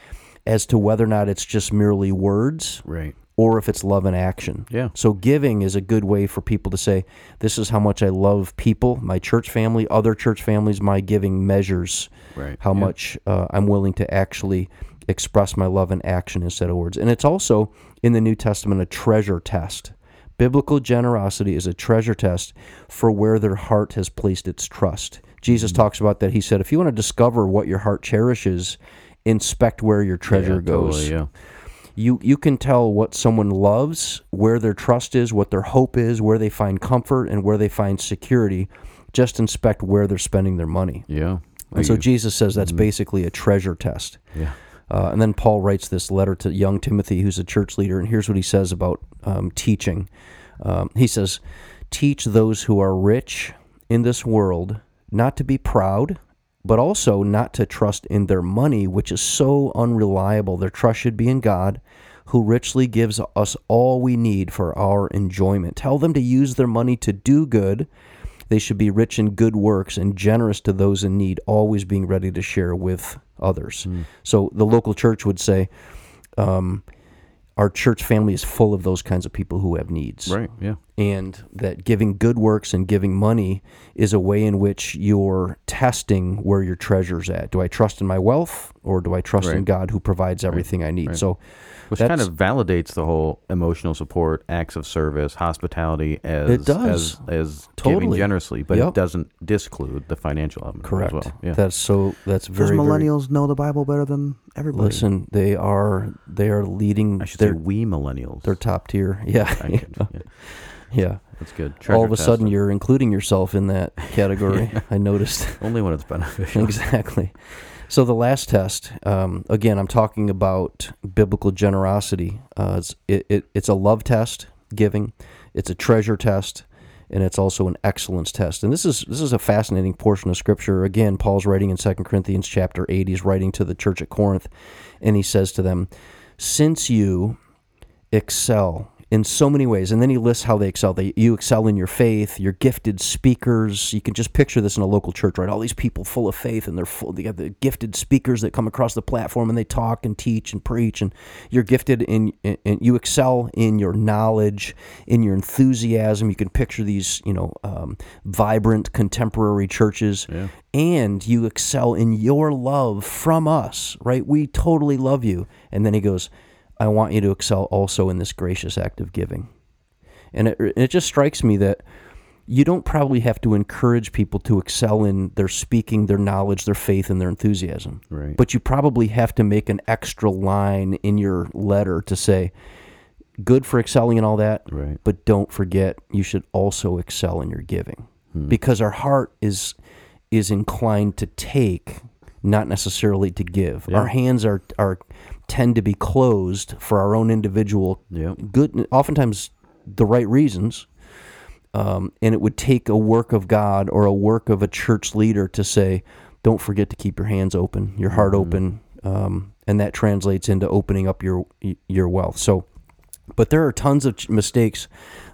S2: as to whether or not it's just merely words
S1: Right.
S2: or if it's love and action.
S1: Yeah.
S2: So giving is a good way for people to say, this is how much I love people, my church family, other church families, my giving measures
S1: Right.
S2: how
S1: Yeah.
S2: much uh, I'm willing to actually express my love in action instead of words. And it's also in the New Testament a treasure test. Biblical generosity is a treasure test for where their heart has placed its trust. Jesus
S1: Mm-hmm.
S2: talks about that. He said, if you want to discover what your heart cherishes, inspect where your treasure
S1: Yeah,
S2: goes
S1: Totally, yeah.
S2: you you can tell what someone loves, where their trust is, what their hope is, where they find comfort, and where they find security. Just inspect where they're spending their money.
S1: Yeah.
S2: And so Jesus says that's basically a treasure test.
S1: yeah.
S2: Uh, and then Paul writes this letter to young Timothy, who's a church leader, and here's what he says about um, teaching. Um, he says, Teach those who are rich in this world not to be proud, but also not to trust in their money, which is so unreliable. Their trust should be in God, who richly gives us all we need for our enjoyment. Tell them to use their money to do good. They should be rich in good works and generous to those in need, always being ready to share with others. So the local church would say, um, our church family is full of those kinds of people who have needs
S1: Right. Yeah.
S2: and that giving good works and giving money is a way in which you're testing where your treasure's at. Do I trust in my wealth or do I trust in God who provides everything I need? So
S1: Which
S2: that's-
S1: kind of validates the whole emotional support, acts of service, hospitality as
S2: It does.
S1: as as giving generously, but
S2: Yep.
S1: it doesn't disclude the financial element
S2: correct.
S1: as well. Yeah.
S2: That's so that's
S1: Those
S2: very very-
S1: millennials know the Bible better than everybody.
S2: listen, they are they are leading
S1: I should say
S2: they're,
S1: we millennials.
S2: they're top tier. (laughs) Yeah.
S1: I could- yeah, (laughs)
S2: yeah.
S1: that's good.
S2: All of a
S1: test.
S2: sudden you're including yourself in that (laughs) category. I noticed.
S1: only when it's beneficial.
S2: exactly. So the last test, um, again, I'm talking about biblical generosity. Uh, it's, it, it, it's a love test, giving. It's a treasure test, and it's also an excellence test. And this is this is a fascinating portion of Scripture. Again, Paul's writing in 2 Corinthians chapter eight. He's writing to the church at Corinth, and he says to them, "Since you excel in so many ways. And then he lists how they excel. They you excel in your faith. You're gifted speakers. You can just picture this in a local church, right? All these people full of faith, and they're full. They got the gifted speakers that come across the platform and they talk and teach and preach. And you're gifted in, and you excel in your knowledge, in your enthusiasm. You can picture these, you know, um, vibrant contemporary churches.
S1: Yeah.
S2: And you excel in your love from us, right? We totally love you. And then he goes, I want you to excel also in this gracious act of giving. And it, it just strikes me that you don't probably have to encourage people to excel in their speaking, their knowledge, their faith, and their enthusiasm.
S1: Right.
S2: But you probably have to make an extra line in your letter to say, good for excelling in all that,
S1: Right.
S2: but don't forget you should also excel in your giving. Hmm. Because our heart is is inclined to take, not necessarily to give. Our hands are are tend to be closed for our own individual
S1: Yep.
S2: good oftentimes the right reasons um, and it would take a work of god or a work of a church leader to say don't forget to keep your hands open your heart open um, and that translates into opening up your your wealth so but there are tons of ch- mistakes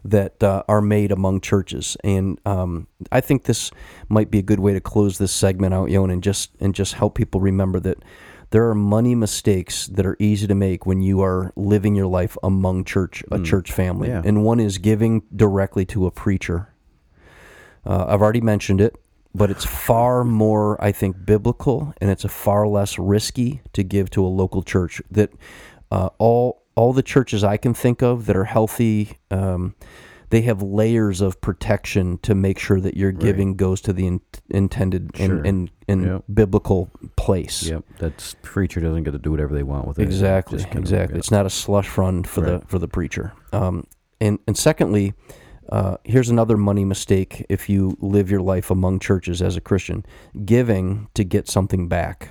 S2: that uh, are made among churches, and um, I think this might be a good way to close this segment out, Yon, and just and just help people remember that there are money mistakes that are easy to make when you are living your life among church a church family,
S1: Yeah.
S2: and one is giving directly to a preacher. Uh, I've already mentioned it, but it's far more, I think, biblical, and it's a far less risky to give to a local church. That uh, all all the churches I can think of that are healthy, um, they have layers of protection to make sure that your giving goes to the in, intended
S1: Sure.
S2: and and, and
S1: Yep.
S2: biblical place.
S1: Yep. That's preacher doesn't get to do whatever they want with it.
S2: Exactly,
S1: Just kind of-
S2: exactly. It's not a slush fund for
S1: Right.
S2: the for the preacher. Um, and and secondly, uh, here's another money mistake if you live your life among churches as a Christian: giving to get something back.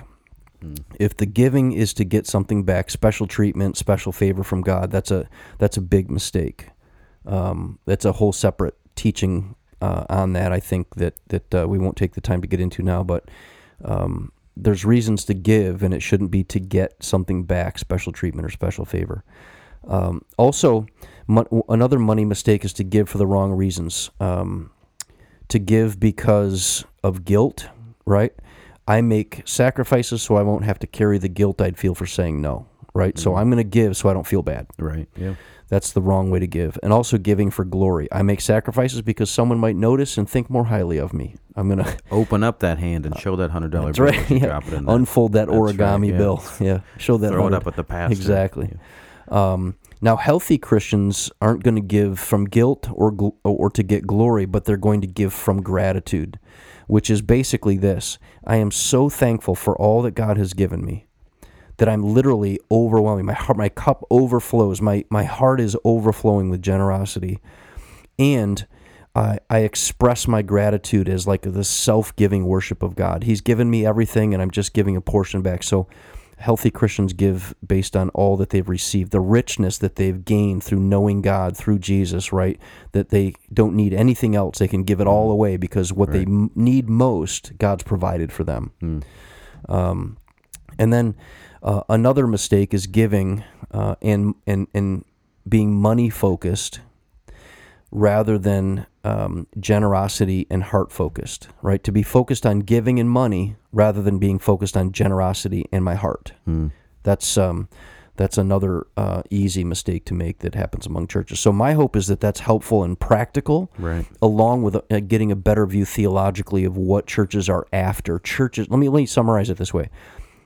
S1: Hmm.
S2: If the giving is to get something back, special treatment, special favor from God, that's a that's a big mistake. Um, that's a whole separate teaching uh, on that. I think that that uh, we won't take the time to get into now, but um, there's reasons to give, and it shouldn't be to get something back, special treatment or special favor. Um, also, mon- another money mistake is to give for the wrong reasons. Um, to give because of guilt, right? I make sacrifices so I won't have to carry the guilt I'd feel for saying no, right? So I'm going to give so I don't feel bad.
S1: Right. Yeah.
S2: That's the wrong way to give. And also giving for glory. I make sacrifices because someone might notice and think more highly of me. I'm going (laughs) to
S1: Open up that hand and show that hundred dollar
S2: That's right. Yeah.
S1: Drop it in
S2: unfold that
S1: That's right,
S2: origami
S1: yeah.
S2: bill. (laughs) Yeah. Show that.
S1: Throw it
S2: 100.
S1: up at the (laughs) pastor.
S2: Exactly. Um, now, healthy Christians aren't going to give from guilt or gl- or to get glory, but they're going to give from gratitude, which is basically this: I am so thankful for all that God has given me that I'm literally overwhelming. My heart, my cup overflows. My my heart is overflowing with generosity, and I, I express my gratitude as like the self-giving worship of God. He's given me everything, and I'm just giving a portion back. So, healthy Christians give based on all that they've received, the richness that they've gained through knowing God through Jesus. Right, that they don't need anything else; they can give it all away because what they m- need most, God's provided for them. Um, and then uh, another mistake is giving uh, and and and being money focused rather than um, generosity and heart focused. Right, to be focused on giving and money rather than being focused on generosity and my heart. That's um, that's another uh, easy mistake to make that happens among churches. So my hope is that that's helpful and practical
S1: Right.
S2: along with uh, getting a better view theologically of what churches are after. Churches, let me let me summarize it this way: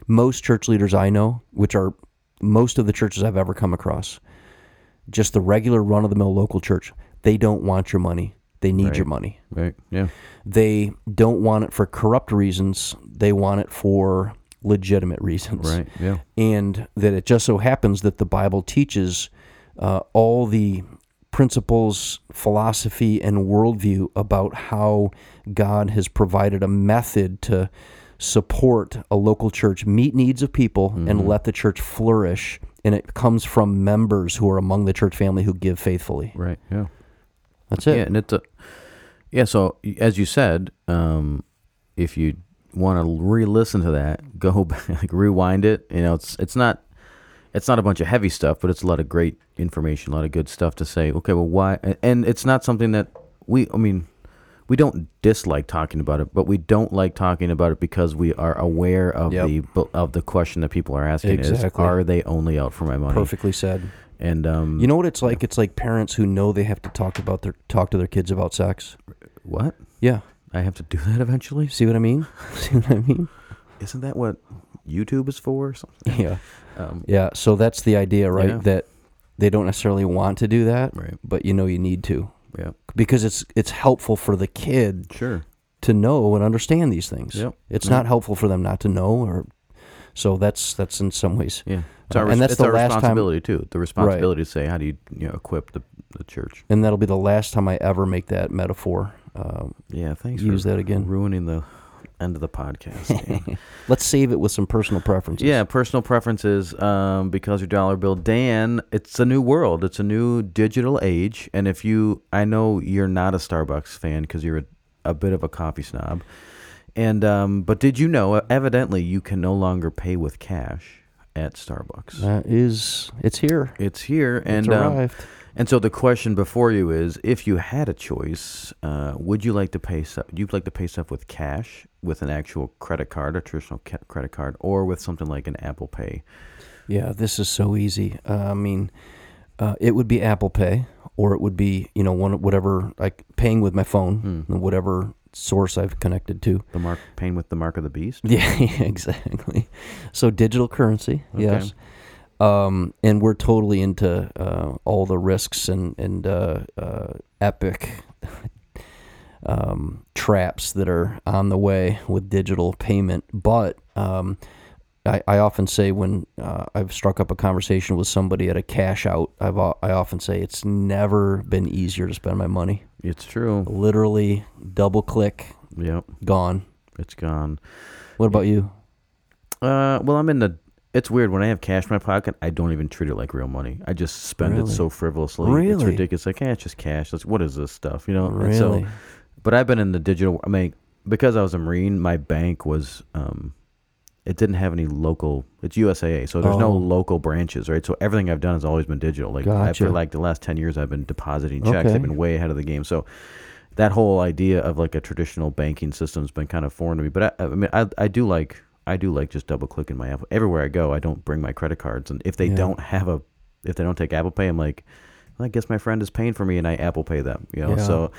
S2: most church leaders I know, which are most of the churches I've ever come across, just the regular run of the mill local church, they don't want your money. They need your money.
S1: Right. Yeah.
S2: They don't want it for corrupt reasons. They want it for legitimate reasons
S1: Right. Yeah.
S2: and that it just so happens that the Bible teaches uh, all the principles, philosophy, and worldview about how God has provided a method to support a local church, meet needs of people, and let the church flourish. And it comes from members who are among the church family who give faithfully.
S1: Right. Yeah.
S2: That's it.
S1: Yeah, and it's a yeah. So as you said, um, if you want to re-listen to that, (laughs) go back, like rewind it. You know, it's it's not it's not a bunch of heavy stuff, but it's a lot of great information, a lot of good stuff to say. Okay, well, why? And it's not something that we. I mean, we don't dislike talking about it, but we don't like talking about it because we are aware of
S2: Yep.
S1: the of the question that people are asking: is
S2: Exactly.
S1: Are they only out for my money?
S2: Perfectly said.
S1: And um,
S2: You know what it's like? It's like parents who know they have to talk about their talk to their kids about sex.
S1: what?
S2: Yeah.
S1: I have to do that eventually.
S2: See what I mean? (laughs) (laughs) See what I mean?
S1: Isn't that what YouTube is for? Or something?
S2: Yeah.
S1: Um,
S2: Yeah, so that's the idea, right?
S1: Yeah.
S2: That they don't necessarily want to do that,
S1: Right.
S2: but you know you need to
S1: Yeah.
S2: because it's it's helpful for the kid
S1: Sure.
S2: to know and understand these things.
S1: Yep.
S2: It's
S1: Yep.
S2: not helpful for them not to know or so that's that's in some ways.
S1: Yeah. It's
S2: Uh,
S1: our,
S2: and
S1: and
S2: that's the last time-
S1: responsibility too. The responsibility to say how do you you know equip the, the church.
S2: And that'll be the last time I ever make that metaphor. Um,
S1: Yeah. Thanks.
S2: Use that again.
S1: Ruining the end of the podcast. (laughs)
S2: Let's save it with some personal preferences.
S1: yeah. Personal preferences. Um, because your dollar bill, Dan. It's a new world. It's a new digital age. And if you, I know you're not a Starbucks fan because you're a, a bit of a coffee snob. And um, but did you know? Evidently, you can no longer pay with cash at Starbucks.
S2: That is it's here.
S1: It's here, and
S2: it's
S1: um,
S2: arrived.
S1: And so the question before you is: If you had a choice, uh, would you like to pay? Stuff, you'd like to pay stuff with cash, with an actual credit card, a traditional ca- credit card, or with something like an Apple Pay?
S2: Yeah, this is so easy. Uh, I mean, uh, it would be Apple Pay, or it would be you know one whatever like paying with my phone, whatever source I've connected to.
S1: The mark paying with the mark of the beast. (laughs)
S2: Yeah, (laughs) exactly. So digital currency, yes. Um, and we're totally into uh, all the risks and and uh, uh, epic (laughs) um, traps that are on the way with digital payment. But um, I, I often say when uh, I've struck up a conversation with somebody at a cash out, I've I often say it's never been easier to spend my money.
S1: It's true.
S2: Literally, double click,
S1: Yep,
S2: gone.
S1: it's gone.
S2: What about you?
S1: Uh, well, I'm in the. It's weird when I have cash in my pocket. I don't even treat it like real money. I just spend
S2: Really?
S1: it so frivolously. It's
S2: Really?
S1: ridiculous. Like, eh, it's just cash. That's, what is this stuff? You know. And
S2: Really?
S1: So, but I've been in the digital. I mean, because I was a Marine, my bank was. Um, it didn't have any local. It's USAA, so there's no
S2: Oh.
S1: local branches, right? So everything I've done has always been digital. Like I,
S2: Gotcha.
S1: for like the last ten years, I've been depositing checks.
S2: Okay.
S1: I've been way ahead of the game. So that whole idea of like a traditional banking system has been kind of foreign to me. But I, I mean, I, I do like I do like just double clicking my Apple. Everywhere I go, I don't bring my credit cards, and if they
S2: Yeah.
S1: don't have a, if they don't take Apple Pay, I'm like, well, I guess my friend is paying for me, and I Apple Pay them. You know,
S2: Yeah.
S1: so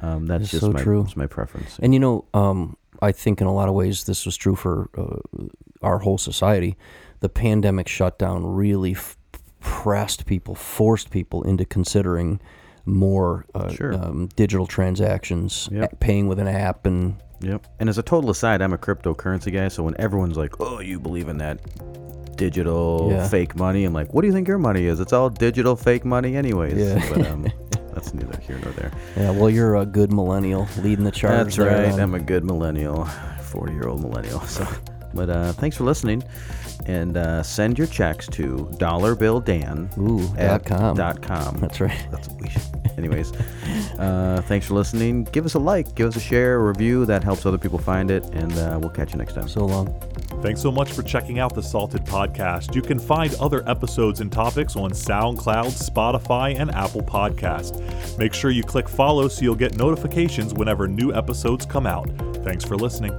S1: um, that's just
S2: so
S1: my
S2: true.
S1: it's my preference.
S2: And you know, um, I think in a lot of ways this was true for uh, our whole society. The pandemic shutdown really f- pressed people, forced people into considering more uh,
S1: Sure.
S2: um, digital transactions,
S1: Yep.
S2: paying with an app, and
S1: Yep. And as a total aside, I'm a cryptocurrency guy, so when everyone's like, "Oh, you believe in that digital
S2: Yeah.
S1: fake money," I'm like, "What do you think your money is? It's all digital fake money, anyways."
S2: Yeah.
S1: But um, (laughs) that's neither here nor there.
S2: yeah, well, you're a good millennial leading the charge.
S1: That's
S2: there
S1: right.
S2: on-
S1: I'm a good millennial, 40 year old millennial. (laughs) So, but uh, thanks for listening, and uh, send your checks to dollarbilldan
S2: Ooh,
S1: at
S2: dot com.
S1: dot com.
S2: That's right.
S1: That's we should. Anyways, uh, thanks for listening. Give us a like, give us a share, a review. That helps other people find it, and uh, we'll catch you next time.
S2: So long.
S3: Thanks so much for checking out the Salted Podcast. You can find other episodes and topics on SoundCloud, Spotify, and Apple Podcast. Make sure you click follow so you'll get notifications whenever new episodes come out. Thanks for listening.